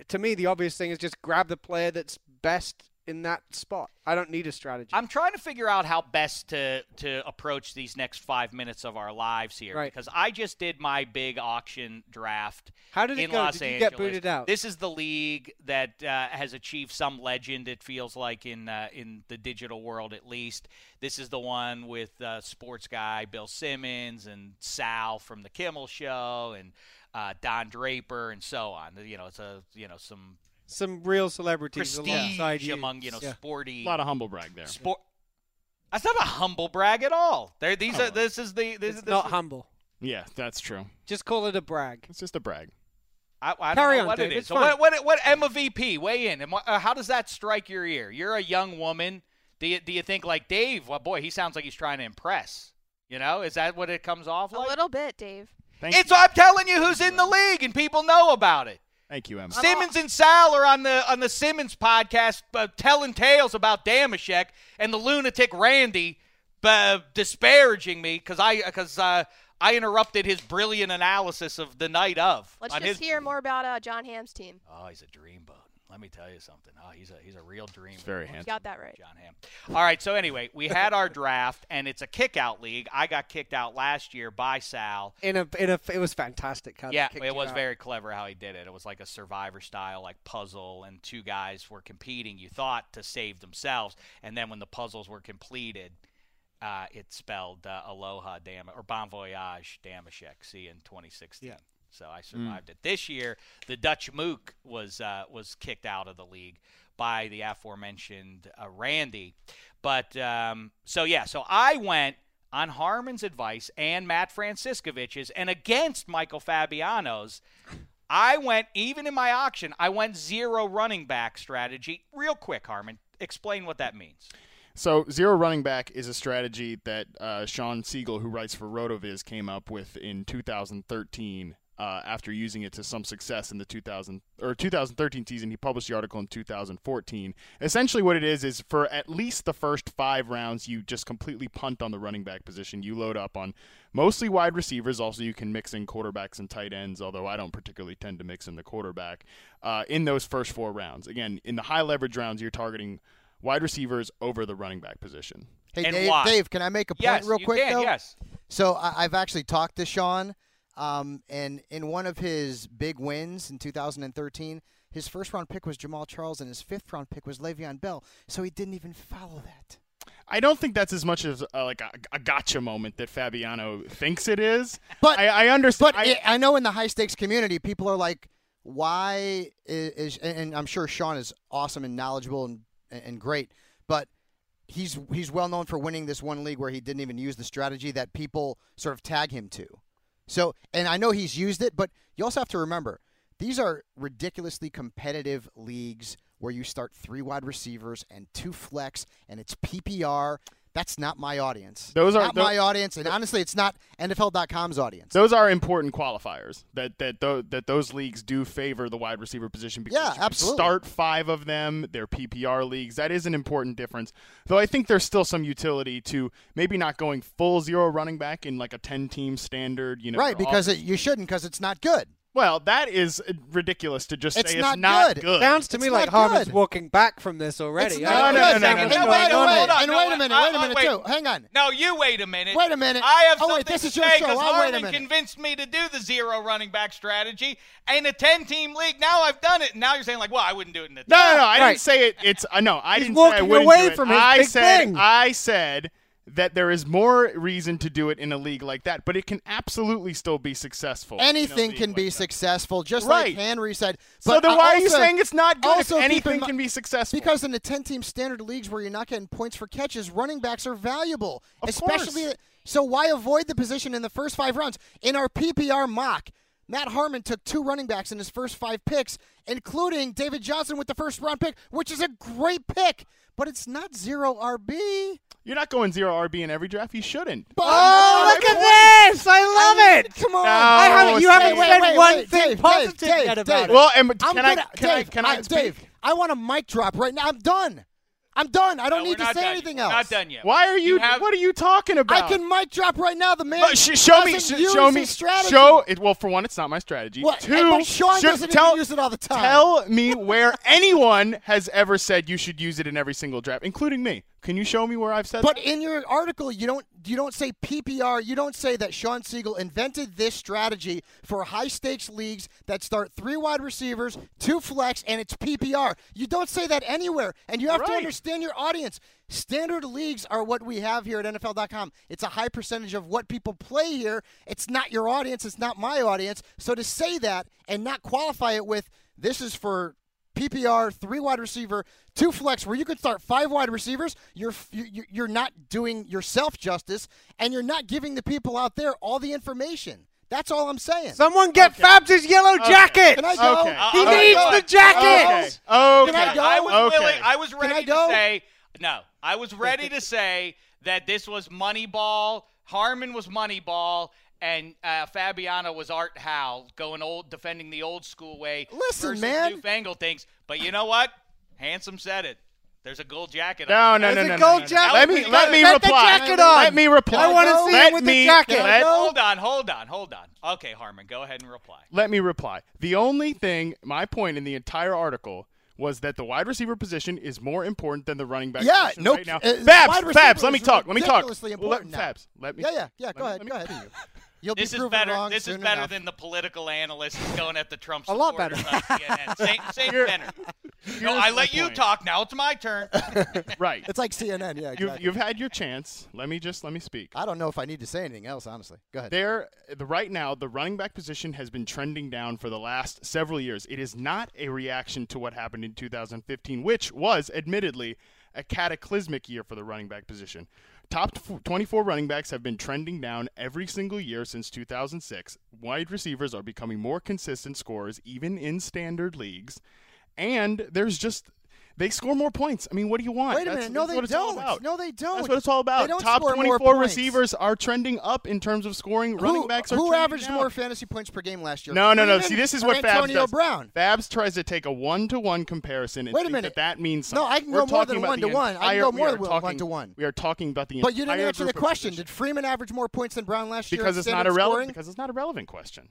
to me, the obvious thing is just grab the player that's best in that spot. I don't need a strategy. I'm trying to figure out how best to to approach these next five minutes of our lives here Right. because I just did my big auction draft. How did it in go? Los Did you get booted out? This is the league that uh, has achieved some legend. It feels like in uh, in the digital world at least. This is the one with uh, sports guy Bill Simmons and Sal from the Kimmel Show and uh, Don Draper and so on. You know, it's a you know some Some real celebrities prestige alongside you. among you know Yeah. sporty A lot of humble brag there. sport. That's not a humble brag at all. There, these Oh. are. This is the. This, It's this not is- humble. Yeah, that's true. Just call it a brag. It's just a brag. I, I don't Carry know on, what Dave. it is. It's So what, what, what Emma VP weigh in? And uh, how does that strike your ear? You're a young woman. Do you, do you think like Dave? Well, boy, he sounds like he's trying to impress. You know, is that what it comes off A little bit, Dave. Thank It's you. I'm telling you who's in the league and people know about it. Thank you, Emma. Simmons and Sal are on the on the Simmons podcast uh, telling tales about Dameshek and the lunatic Randy uh, disparaging me because I because uh, I interrupted his brilliant analysis of the night of. Let's just his, hear more about uh, Jon Hamm's team. Oh, he's a dreamboat. Let me tell you something. Oh, he's a he's a real dreamer. It's very You handsome. got that right. Jon Hamm. All right. So anyway, we had our draft, and it's a kick-out league. I got kicked out last year by Sal. In a, in a, it was fantastic. How Yeah, it was out. very clever how he did it. It was like a survivor style, like puzzle, and two guys were competing. You thought to save themselves, and then when the puzzles were completed, uh, it spelled uh, Aloha Dam or Bon Voyage Dameshek. See in 2016. Yeah. So I survived it. This year, the Dutch Mook was uh, was kicked out of the league by the aforementioned uh, Randy. But um, so yeah, so I went on Harmon's advice and Matt Franciscovich's, and against Michael Fabiano's. I went even in my auction. I went zero running back strategy. Real quick, Harmon, explain what that means. So zero running back is a strategy that uh, Shawn Siegele, who writes for Rotoviz, came up with in 2013 uh, after using it to some success in the 2000 or 2013 season. He published the article in 2014. Essentially, what it is is for at least the first five rounds, you just completely punt on the running back position. You load up on mostly wide receivers. Also, you can mix in quarterbacks and tight ends, although I don't particularly tend to mix in the quarterback uh, in those first four rounds. Again, in the high leverage rounds, you're targeting wide receivers over the running back position. Hey, Dave. Dave, can I make a point Yes, real you quick, can, though? yes. So I, I've actually talked to Shawn, um, and in one of his big wins in 2013, his first round pick was Jamaal Charles, and his fifth round pick was Le'Veon Bell. So he didn't even follow that. I don't think that's as much as uh, like a, a gotcha moment that Fabiano thinks it is. But I, I understand. But I, I know in the high stakes community, people are like, "Why is?" and I'm sure Shawn is awesome and knowledgeable and and great, but he's he's well known for winning this one league where he didn't even use the strategy that people sort of tag him to. So, and I know he's used it, but you also have to remember these are ridiculously competitive leagues where you start three wide receivers and two flex, and it's PPR. That's not my audience. Those are- not tho- my audience, and honestly, it's not NFL.com's audience. Those are important qualifiers that that tho- that those leagues do favor the wide receiver position because Yeah, you absolutely. start five of them. They're PPR leagues. That is an important difference. Though I think there's still some utility to maybe not going full zero running back in like a ten team standard. You know, right, because off- it, you shouldn't, because it's not good. Well, that is ridiculous to just It's say not it's not good. good. Sounds to It's me like not Harmon's walking back from this already. It's I not don't good. understand And what's wait going a on minute, here. and wait a minute, wait a minute, wait. too. Hang on. No, you wait a minute. Wait a minute. I have Oh, something wait, this to is your say show. because I'll wait a Harmon minute. convinced me to do the zero running back strategy and a ten-team league. Now I've done it, and now you're saying like, well, I wouldn't do it in a No, no, no. I Right. didn't say it. It's uh, no. I He's didn't say I walking wouldn't away do it. from his I said. I said that there is more reason to do it in a league like that, but it can absolutely still be successful. Anything can like be that. successul, just Right. like Henry said. So then why are you saying it's not good also anything can be successful? Because in the 10 team standard leagues where you're not getting points for catches, running backs are valuable. Of especially course. so why avoid the position in the first 5 rounds? In our PPR mock, Matt Harmon took two running backs in his first 5 picks, including David Johnson with the first round pick, which is a great pick, but it's not 0 RB. You're not going zero RB in every draft. You shouldn't. But Oh, look at this! I love I mean, it. Come on. No, I haven't. You haven't wait, said wait, one wait, thing Dave, positive Dave, yet Dave, about Dave. it. Well, and I'm can I gonna, can I Dave, can I, speak? Dave, I want a mic drop right now. I'm done. I'm done. I don't No, need to say anything yet. else. We're not done yet. Why are you? have- what are you talking about? I can mic drop right now. The man But sh- show me. doesn't sh- use show me. his strategy. Show it. Well, for one, it's not my strategy. What? Two. Hey, but Shawn should- doesn't tell, even use it all the time. Tell me where anyone has ever said you should use it in every single draft, including me. Can you show me where I've said that? But that? in your article, you don't you don't say PPR. You don't say that Shawn Siegele invented this strategy for high stakes leagues that start three wide receivers, two flex, and it's PPR. You don't say that anywhere, and you have to understand your audience. Standard leagues are what we have here at NFL.com. It's a high percentage of what people play here. It's not your audience. It's not my audience. So to say that and not qualify it with this is for PPR, three wide receiver, two flex, where you could start five wide receivers. You're you- you're not doing yourself justice, and you're not giving the people out there all the information. That's all I'm saying. Someone get Fabs' yellow jacket. Can I go? Okay. He Uh, needs the jacket. Okay. Okay. Can I go? I was okay. willing. I was Can I ready go? to say no. I was ready to say that this was Moneyball. Harmon was Moneyball, and uh, Fabiano was Art Howe, going old, defending the old school way. Listen, versus man. newfangled things. But you know what? Handsome said it. There's a gold jacket. No, on. no, no, There's no, a no, gold no, no. jacket. Let me Let let me Get the reply. jacket on. Let me reply. I wanna see let him with the jacket. Let, Hold on, hold on, hold on. Okay, Harmon, go ahead and reply. let me reply. The only thing, my point in the entire article was that the wide receiver position is more important than the running back Yeah, position nope. right now. Uh, Fabs, wide receiver Fabs, let me talk. Let me talk. ridiculously Well, let- now. Fabs, let me. Yeah, yeah, yeah. Go me- ahead, me go ahead. Continue. You'll This be is proven better. wrong This is better enough. than the political analysts going at the Trump <laughs> A lot supporters better. on CNN. <laughs> Same, same You're- tenor. <laughs> No, I my let you point. talk. Now it's my turn. Right. It's like CNN. Yeah, exactly. You've, you've had your chance. Let me just let me speak. I don't know if I need to say anything else, honestly. Go ahead. There, the right now, the running back position has been trending down for the last several years. It is not a reaction to what happened in 2015, which was admittedly a cataclysmic year for the running back position. Top 24 running backs have been trending down every single year since 2006. Wide receivers are becoming more consistent scorers, even in standard leagues. And there's just They score more points. I mean, what do you want? Wait a That's- minute. No, that's they what it's don't. about. No, they don't. That's what it's all about. They don't Top score more 24 points. receivers are trending up in terms of scoring. Who- Running backs are who averaged down. more fantasy points per game last year? No, no, no. See, this is what Fabs Antonio does. Brown. Fabs tries to take a one-to-one comparison and Wait a minute. that that means No. I can We're go more than one to one. I can go more than one to one. We are talking about the But you didn't answer the question. Did Freeman average more points than Brown last year? because it's not irrelevant. Because it's not a relevant question.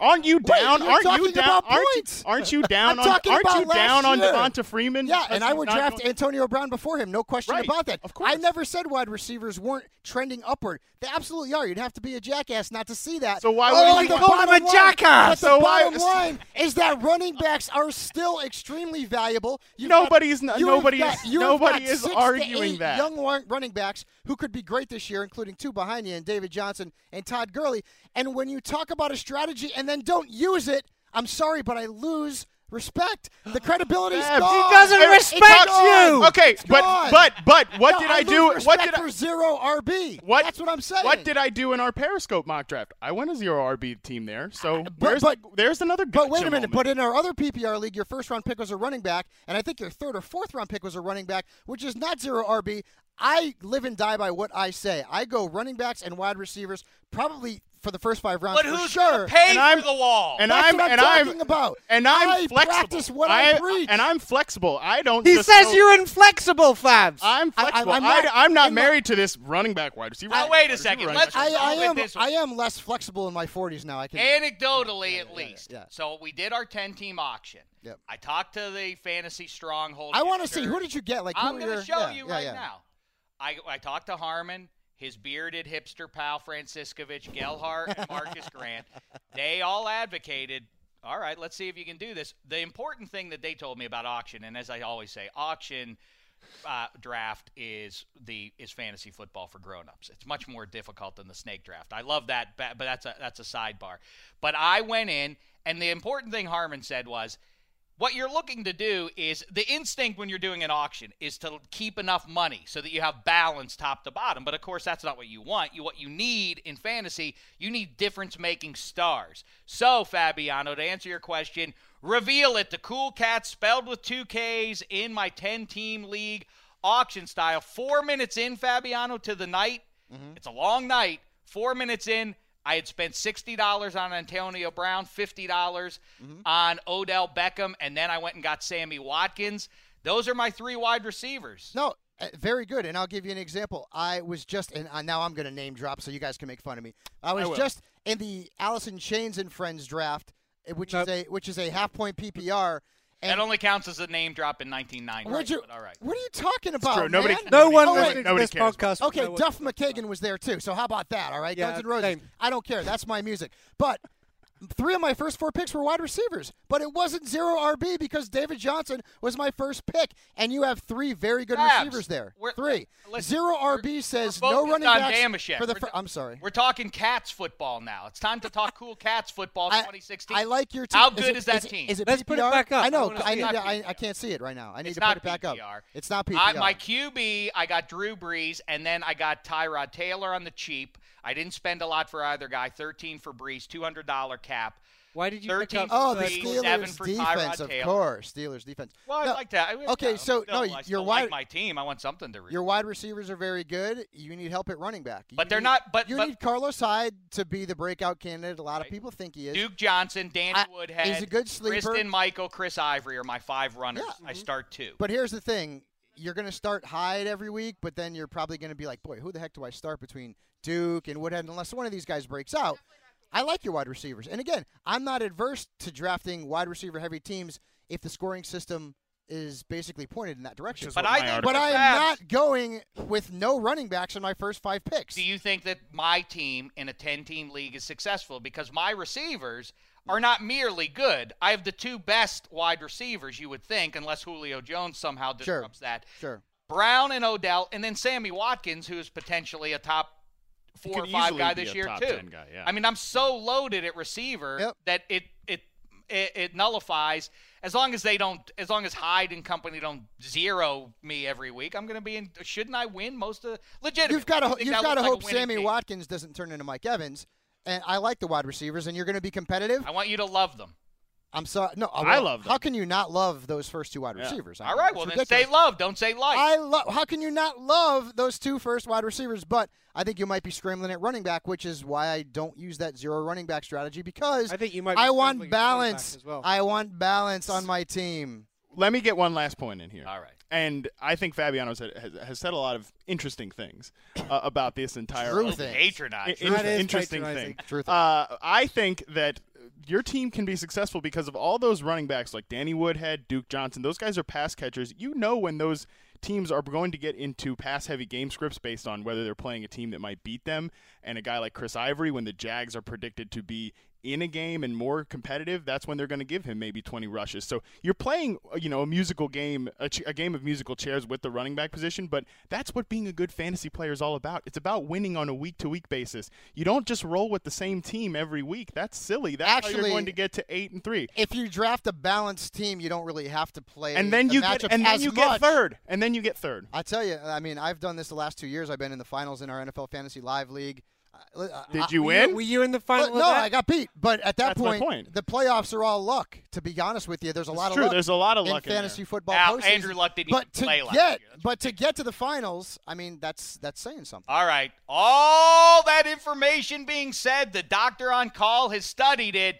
Aren't you down? you're aren't you down? Aren't you, aren't you <laughs> down I'm on? talking Aren't about you down last on year. Devonta Freeman? Yeah, because and I would draft going- Antonio Brown before him. No question Right, about that. of course. I never said wide receivers weren't trending upward. They absolutely are. You'd have to be a jackass not to see that. So why oh, would but you the call him bottom a line- jackass? But the So why- bottom line is that running backs are still extremely valuable. You've Nobody's got, n- nobody got- is- nobody is arguing that. Young running backs who could be great this year, including two behind you, and David Johnson and Todd Gurley. And when you talk about a strategy and then don't use it, I'm sorry, but I lose respect. The credibility's Fabs. <laughs> gone. He doesn't It's respect gone. you. Okay, It's but- gone. but- but what No, did I I do- lose what respect did I- for zero RB? What? That's what I'm saying. What did I do in our Periscope mock draft? I went a zero RB team there. So But- where's, but- there's another. But wait a minute. moment. But in our other PPR league, your first round pick was a running back, and I think your third or fourth round pick was a running back, which is not zero RB. I live and die by what I say. I go running backs and wide receivers, probably for the first five rounds But who's sure. gonna pay And I'm- for the wall? and That's I'm what I'm and talking I'm about. and I'm I flexible. practice what I uh, preach. and I'm flexible. I don't. He just says go- you're inflexible, Fabs. I'm flexible. I, I'm not- am not I'm not- married to this running back wide receiver. Now, wide wait a second. Let's back. I, I am this way. I am less flexible in my 40s now. I can Anecdotally, at least. yeah. So we did our 10 team auction. Yep. I talked to the fantasy stronghold. I want to see who did you get? Like I'm going to show you right now. I, I talked to Harmon, his bearded hipster pal Franciscovich, Gelhar, and <laughs> Marcus Grant. They all advocated. All right, let's see if you can do this. The important thing that they told me about auction, and as I always say, auction uh, draft is the is fantasy football for grown-ups. It's much more difficult than the snake draft. I love that, but that's a that's a sidebar. But I went in, and the important thing Harmon said was, what you're looking to do is the instinct when you're doing an auction is to keep enough money so that you have balance top to bottom. But of course, that's not what you want. You what you need in fantasy, you need difference-making stars. So, Fabiano, to answer your question, reveal it. The Cool Cats spelled with two K's in my 10-team league auction style. Four minutes in, Fabiano, to the night. Mm-hmm. It's a long night. Four minutes in. I had spent sixty dollars on Antonio Brown, fifty dollars on Odell Beckham, and then I went and got Sammy Watkins. Those are my three wide receivers. No, uh, very good. And I'll give you an example. I was just, and uh, now I'm going to name drop so you guys can make fun of me. I was will. just in the Alice in Chains and Friends draft, uh, which is a which is a half point PPR. And that only counts as a name drop in 1990. What'd you, but all right. What are you talking about? true. Nobody- man? no one wait. listening to nobody this cares podcast. Okay, know what- Duff McKagan was there too. So how about that? All right, Yeah, Guns N' Roses. same. I don't care. That's my music. But three of my first four picks were wide receivers, but it wasn't zero RB because David Johnson was my first pick, and you have three very good Fabs, receivers there. we're- Three. Uh, listen, zero RB says no running on backs Dameshek. for the. We're Fir- t- I'm sorry. We're talking Cats football now. It's time to talk cool Cats football 2016. I like your team. How Is good it- is that is team? Is it Let's put it back up. I I know. wanna I need. To, I, I can't see it right now. I need It's to put it back PPR. up. It's not PPR. I, my QB, I got Drew Brees, and then I got Tyrod Taylor on the cheap. I didn't spend a lot for either guy. 13 for Brees, $200 cap. Why did you pick 13 up? Oh, the Brees, seven Steelers for defense, of course. Steelers defense. Well, I No, like that. I- okay, yeah, so, still, no, I your still wide- like my team. I want something to read. Your wide receivers are very good. You need help at running back. But they're need- not- but- you but- need Carlos Hyde to be the breakout candidate. A lot of people think he is. Duke Johnson, Danny I- Woodhead, he's a good sleeper. Christine Michael, Chris Ivory are my five runners. Yeah. mm-hmm. I start two. But here's the thing: you're going to start Hyde every week, but then you're probably going to be like, "Boy, who the heck do I start between Duke and Woodhead?" Unless one of these guys breaks out. I like your wide receivers, and again, I'm not adverse to drafting wide receiver heavy teams if the scoring system is basically pointed in that direction. But I my think- article But I am not going with no running backs in my first five picks. Do you think that my team in a 10 team league is successful? Because my receivers are not merely good. I have the two best wide receivers, you would think, unless Julio Jones somehow Sure. disrupts that. Sure. Brown and Odell, and then Sammy Watkins, who is potentially a top four or five guy this a year top too. 10 guy, yeah. I mean, I'm so loaded at receiver Yep. that it it it, it nullifies as long as they don't as long as Hyde and company don't zero me every week. I'm going to be in. Shouldn't I win most of? Legitimately, You've got to you've got to looks like hope Sammy team. Watkins doesn't turn into Mike Evans. And I like the wide receivers, and you're going to be competitive. I want you to love them. I'm sorry. No, I well, love them. How can you not love those first two wide receivers? I All mean, right, it's well then say love, don't say like. I love. How can you not love those two first wide receivers? But I think you might be scrambling at running back, which is why I don't use that zero running back strategy because I think you might. Be I want scrambling at quarterback balance. as well. I want balance on my team. Let me get one last point in here. All right. And I think Fabiano has, has, has said a lot of interesting things uh, <coughs> about this entire True things. Patronize. in- interesting patronizing. thing. True things. Uh, I think that your team can be successful because of all those running backs like Danny Woodhead, Duke Johnson. Those guys are pass catchers. You know when those teams are going to get into pass heavy game scripts based on whether they're playing a team that might beat them and a guy like Chris Ivory when the Jags are predicted to be in a game and more competitive, that's when they're going to give him maybe 20 rushes. So you're playing, uh, you know, a musical game, a, ch- a game of musical chairs with the running back position, but that's what being a good fantasy player is all about. It's about winning on a week to week basis. You don't just roll with the same team every week. That's silly. That's how Actually- you're going to get to 8 and 3. If you draft a balanced team, you don't really have to play. And then the you get and then you much. get third. And then you get third. I tell you, I mean, I've done this the last two years. I've been in the finals in our NFL Fantasy Live League. Did you Were win? were you in the final? But no. I got beat. But at that That's point, point. the playoffs are all luck. To be honest with you, there's a lot It's of luck. There's a lot of in luck in fantasy there. football. Now, postseason. Andrew Luck didn't but to play last get, year. But to get to the finals, I mean, that's that's saying something. All right. All that information being said, the doctor on call has studied it.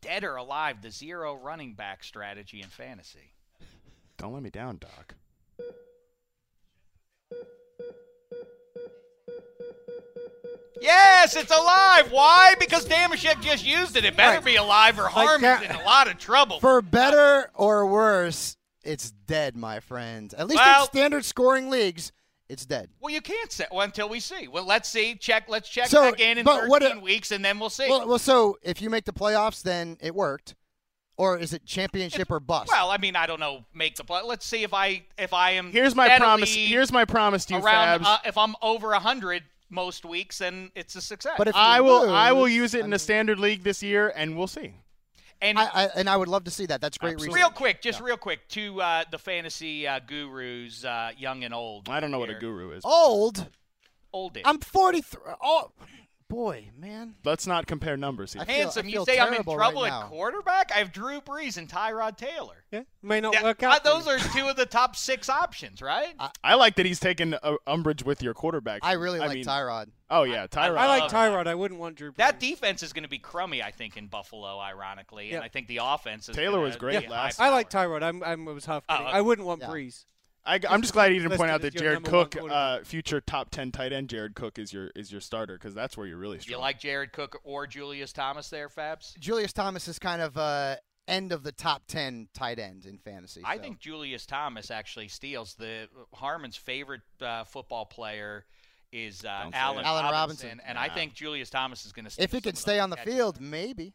Dead or alive, the zero running back strategy in fantasy. Don't let me down, Doc. Yes, it's alive. Why? Because Dameshek just used it. It better Right. be alive or Harmon's that- in a lot of trouble. For better or worse, it's dead, my friend. At least Well- in standard scoring leagues, it's dead. well, you can't say well, until we see. Well, let's see. Check. Let's check So, back in in 13 what- weeks, and then we'll see. Well, well, so if you make the playoffs, then it worked, or is it championship or bust? Well, I mean, I don't know. Make the play. Let's see if I if I am. Here's my promise. Here's my promise to you, around. Fabs. Uh, if I'm over hundred most weeks, and it's a success. But if I will I will use it I in mean- a standard league this year, and we'll see. and I, I, and I would love to see that. That's great Absolutely. real quick, just real quick, to uh, the fantasy uh, gurus, uh, young and old. I don't know what a guru is. Old. Old. I'm 43. Oh, boy, man. Let's not compare numbers here. I feel- Handsome, I you say I'm in trouble right at quarterback? I have Drew Brees and Tyrod Taylor. Yeah, may not Yeah, work uh, out. for those are two of the top six options, right? I like that he's taken uh, umbrage with your quarterback. I really like mean, Tyrod. Oh yeah, Tyrod. I like Tyrod. I wouldn't want Drew. that defense is going to be crummy, I think, in Buffalo, ironically, and I think the offense is. Taylor was great be last high I like. Tyrod. I'm, I'm I was half Oh, okay. I wouldn't want Yeah. Brees. I, am just glad he didn't point out that Jared Cook, uh, future top ten tight end, Jared Cook is your is your starter because that's where you're really strong. You like Jared Cook or Julius Thomas there, Fabs? Julius Thomas is kind of uh, end of the top 10 tight end in fantasy. I so. think Julius Thomas actually steals the Harmon's favorite uh, football player is uh, Don't Allen, Robinson, Robinson. and I think Julius Thomas is going to. if he can stay on the field, maybe.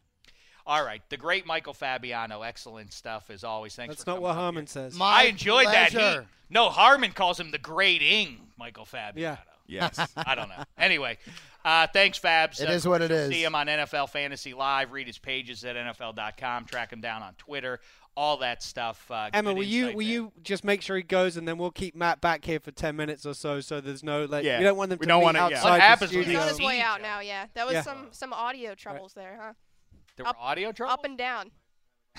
All right, the great Michael Fabiano, excellent stuff as always. Thanks. That's for not what Harmon here. says. My I enjoyed that. He, no, Harmon calls him the great ing Michael Fabiano. Yeah. Yes. <laughs> I don't know. Anyway, uh, thanks, Fabs. It Uh, is what it is. See him on NFL Fantasy Live. Read his pages at NFL.com. Track him down on Twitter. All that stuff. Uh, Emma, will you will there. you just make sure he goes, and then we'll keep Matt back here for ten minutes or so, so there's no like Yeah. we don't want them We to don't meet wanna- yeah. outside What the happens when He's on his way out now. Yeah, that was Yeah. some some audio troubles there, huh? There were Up- audio trouble. Up and down,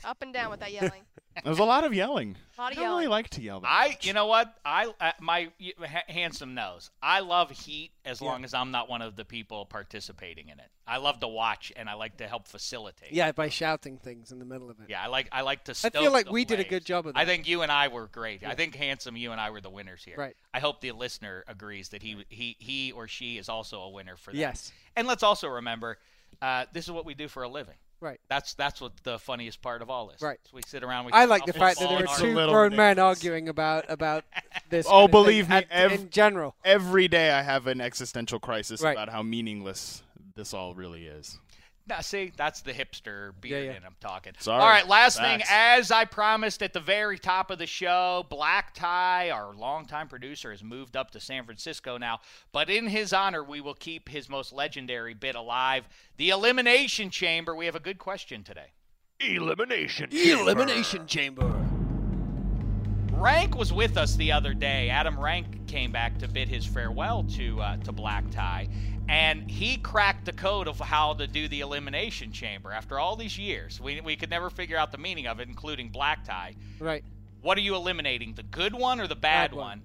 up and down with that yelling. <laughs> There's a lot of yelling. A lot I of don't yelling. really like to yell. That I, much. you know what? I uh, my y- ha- handsome knows. I love heat as long as I'm not one of the people participating in it. I love to watch and I like to help facilitate. Yeah, by shouting things in the middle of it. Yeah, I like I like to. I feel like the we did a good job of that. I think you and I were great. I think handsome, you and I were the winners here. Right. I hope the listener agrees that he he he or she is also a winner for that. Yes. And let's also remember, uh, this is what we do for a living. Right. That's that's what the funniest part of all is. Right. So we sit around. We I like the fact that there are two our- little grown men arguing about about <laughs> this. Oh, kind of thing believe me, and- ev- in general. Every day I have an existential crisis Right. about how meaningless this all really is. Now, see, that's the hipster beard yeah. and I'm talking. Sorry. All right, last thing, as I promised at the very top of the show, Black Tie, our longtime producer, has moved up to San Francisco now. But in his honor, we will keep his most legendary bit alive the Elimination Chamber. We have a good question today. Elimination. Elimination chamber. Rank was with us the other day. Adam Rank came back to bid his farewell to uh, to Black Tie, And he cracked the code of how to do the elimination chamber after all these years. We, we could never figure out the meaning of it, including black tie. Right. What are you eliminating? The good one or the bad, Bad one. one?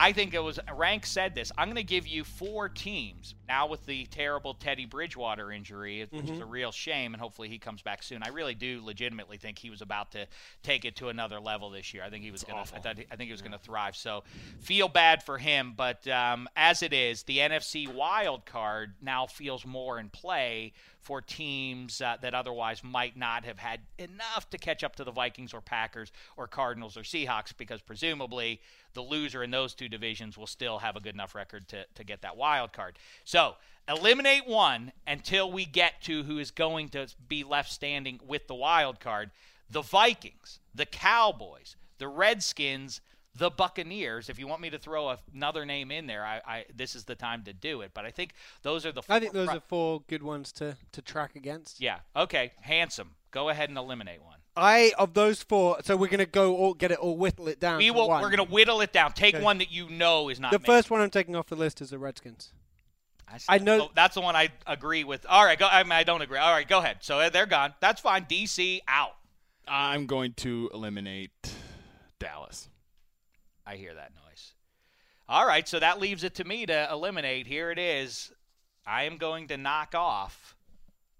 I think it was Rank said this. I'm going to give you four teams now with the terrible Teddy Bridgewater injury, which is Mhm. a real shame, and hopefully he comes back soon. I really do legitimately think he was about to take it to another level this year. I think he was going to. I, I think he was going to thrive. So feel bad for him, but um, as it is, the NFC wild card now feels more in play for teams uh, that otherwise might not have had enough to catch up to the Vikings or Packers or Cardinals or Seahawks because presumably the loser in those two divisions will still have a good enough record to, to get that wild card. So eliminate one until we get to who is going to be left standing with the wild card. The Vikings, the Cowboys, the Redskins, the Buccaneers. If you want me to throw another name in there, I, I this is the time to do it. But I think those are the. I think four those pri- are four good ones to, to track against. Yeah. Okay. Handsome. Go ahead and eliminate one. I of those four, so we're gonna go all get it all whittle it down. We to will. one. We're going to whittle it down. Take Okay. one that you know is not. The made. first one I'm taking off the list is the Redskins. I, I know- oh, that's the one I agree with. All right. Go. I mean, I don't agree. All right. Go ahead. So uh, they're gone. That's fine. DC out. I'm going to eliminate Dallas. I hear that noise. All right, so that leaves it to me to eliminate. Here it is. I am going to knock off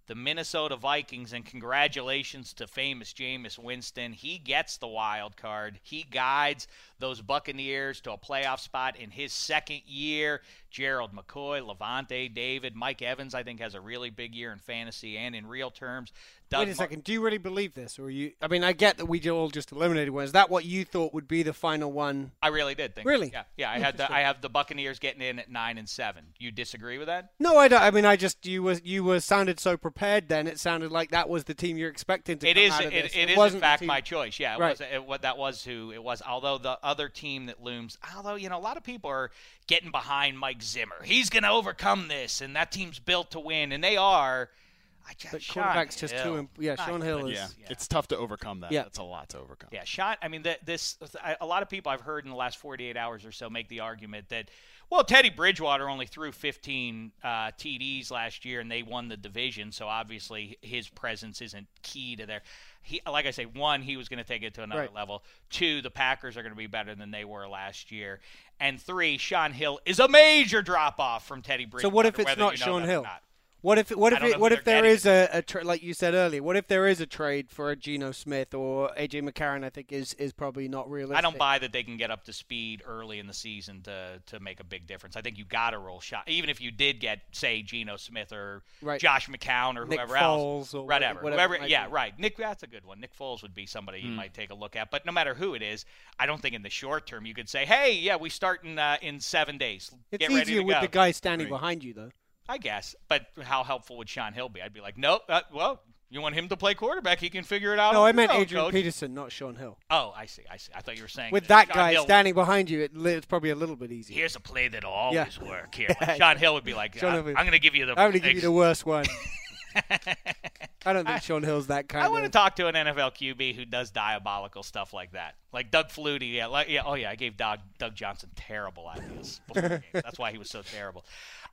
the Minnesota Vikings, and congratulations to famous Jameis Winston. He gets the wild card. He guides those Buccaneers to a playoff spot in his second year. Gerald McCoy, Lavonte David, Mike Evans, I think, has a really big year in fantasy and in real terms. Doug Wait a second. Do you really believe this, or you? I mean, I get that we all just eliminated one. Is that what you thought would be the final one? I really did think. Really? Yeah, yeah. I had the I have the Buccaneers getting in at nine and seven. You disagree with that? No, I don't. I mean, I just you were you were sounded so prepared. Then it sounded like that was the team you're expecting to It come is. out of It, this. it is in wasn't fact my choice. Yeah, it Right. was. It, what that was who it was. Although the other team that looms, although you know a lot of people are getting behind Mike Zimmer. He's going to overcome this, and that team's built to win, and they are. I just, But Sean quarterback's just too imp- yeah, Not Shaun Hill is- Yeah, it's tough to overcome that. Yeah. it's a lot to overcome. Yeah, Sean. I mean, the, this a lot of people I've heard in the last 48 hours or so make the argument that, well, Teddy Bridgewater only threw 15 uh, TDs last year, and they won the division, so obviously his presence isn't key to their. He, like I say, one, he was going to take it to another Right. level. Two, the Packers are going to be better than they were last year, and three, Shaun Hill is a major drop off from Teddy Bridgewater. So what if it's not Shaun Hill? not. What if what if it, what if there is a, a tra- like you said earlier? What if there is a trade for a Geno Smith or AJ McCarron? I think is is probably not realistic. I don't buy that they can get up to speed early in the season to to make a big difference. I think you got to roll shot, even if you did get say Geno Smith or Right. Josh McCown or Nick whoever Foles else, or whatever, whatever might Yeah, be. right. Nick, that's a good one. Nick Foles would be somebody Hmm. you might take a look at. But no matter who it is, I don't think in the short term you could say, hey, yeah, we start in uh, in seven days. It's get ready easier with go. the guy standing behind you, though. I guess, but how helpful would Shaun Hill be? I'd be like, nope. Uh, well, you want him to play quarterback? He can figure it out. No, I meant own, Adrian coach. Peterson, not Shaun Hill. Oh, I see. I see. I thought you were saying With that Sean guy Hill- standing behind you, it, li- it's probably a little bit easier. Here's a play that'll always Yeah. work. <laughs> Here, Like, Shaun Hill would be like, "I- would- I'm going to give you the. I'm going to give you the worst one. <laughs> I don't think Shaun Hill's that kind I of. want to talk to an NFL QB who does diabolical stuff like that, like Doug Flutie. Yeah, like, yeah. Oh yeah, I gave Doug Doug Johnson terrible ideas. before the game. That's why he was so terrible.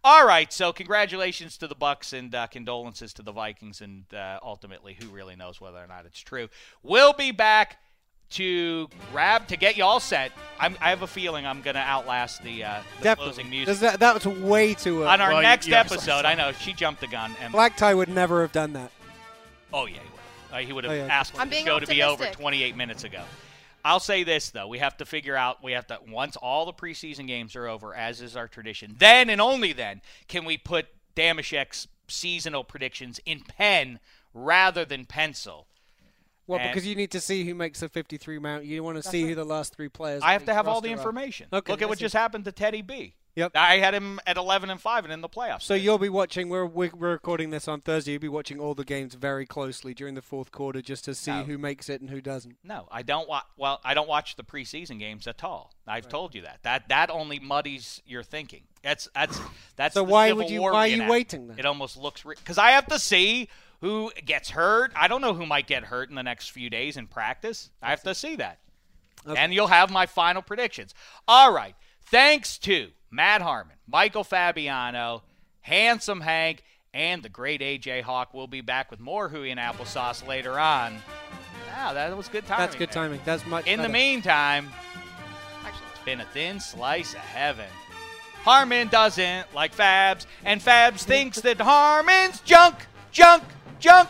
All right, so congratulations to the Bucks and uh, condolences to the Vikings, and uh, ultimately, who really knows whether or not it's true? We'll be back to grab to get you all set. I'm, I have a feeling I'm going to outlast the, uh, the Definitely. closing music. That, that was way too early. On our Well, you- next you have- episode, I know she jumped the gun. And Black Tie would never have done that. Oh yeah, he would. have. Uh, he would have Oh, yeah. asked I'm the being show to be over 28 minutes ago. I'll say this though: we have to figure out. We have to once all the preseason games are over, as is our tradition. Then and only then can we put Dameshek's seasonal predictions in pen rather than pencil. Well, And- because you need to see who makes the 53 mount. You want to see who the last three players. I have to have all the are. information. Okay, Look at what just happened to Teddy B. Yep. I had him at 11 and five and in the playoffs. So you'll be watching. We're we're recording this on Thursday. You'll be watching all the games very closely during the fourth quarter, just to see No. who makes it and who doesn't. No, I don't watch. Well, I don't watch the preseason games at all. I've told you that. That that only muddies your thinking. That's that's that's. So the why Civil would you- War why are you waiting then? It almost looks because I have to see who gets hurt. I don't know who might get hurt in the next few days in practice. I have to see that, and you'll have my final predictions. All right. Thanks to Matt Harmon, Michael Fabiano, Handsome Hank, and the great AJ Hawk will be back with more Hooey and Applesauce later on. Wow, that was good timing. That's good there. timing. That's much. In the better. meantime, it's been a thin slice of heaven. Harmon doesn't like Fabs, and Fabs thinks that Harmon's junk, junk, junk.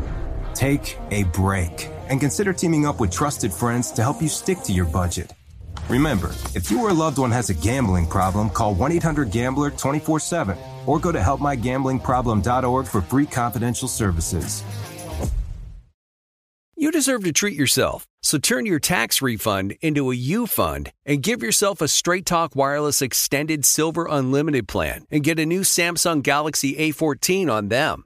Take a break and consider teaming up with trusted friends to help you stick to your budget. Remember, if you or a loved one has a gambling problem, call 1 800 Gambler 24 7 or go to helpmygamblingproblem.org for free confidential services. You deserve to treat yourself, so turn your tax refund into a U fund and give yourself a Straight Talk Wireless Extended Silver Unlimited plan and get a new Samsung Galaxy A14 on them.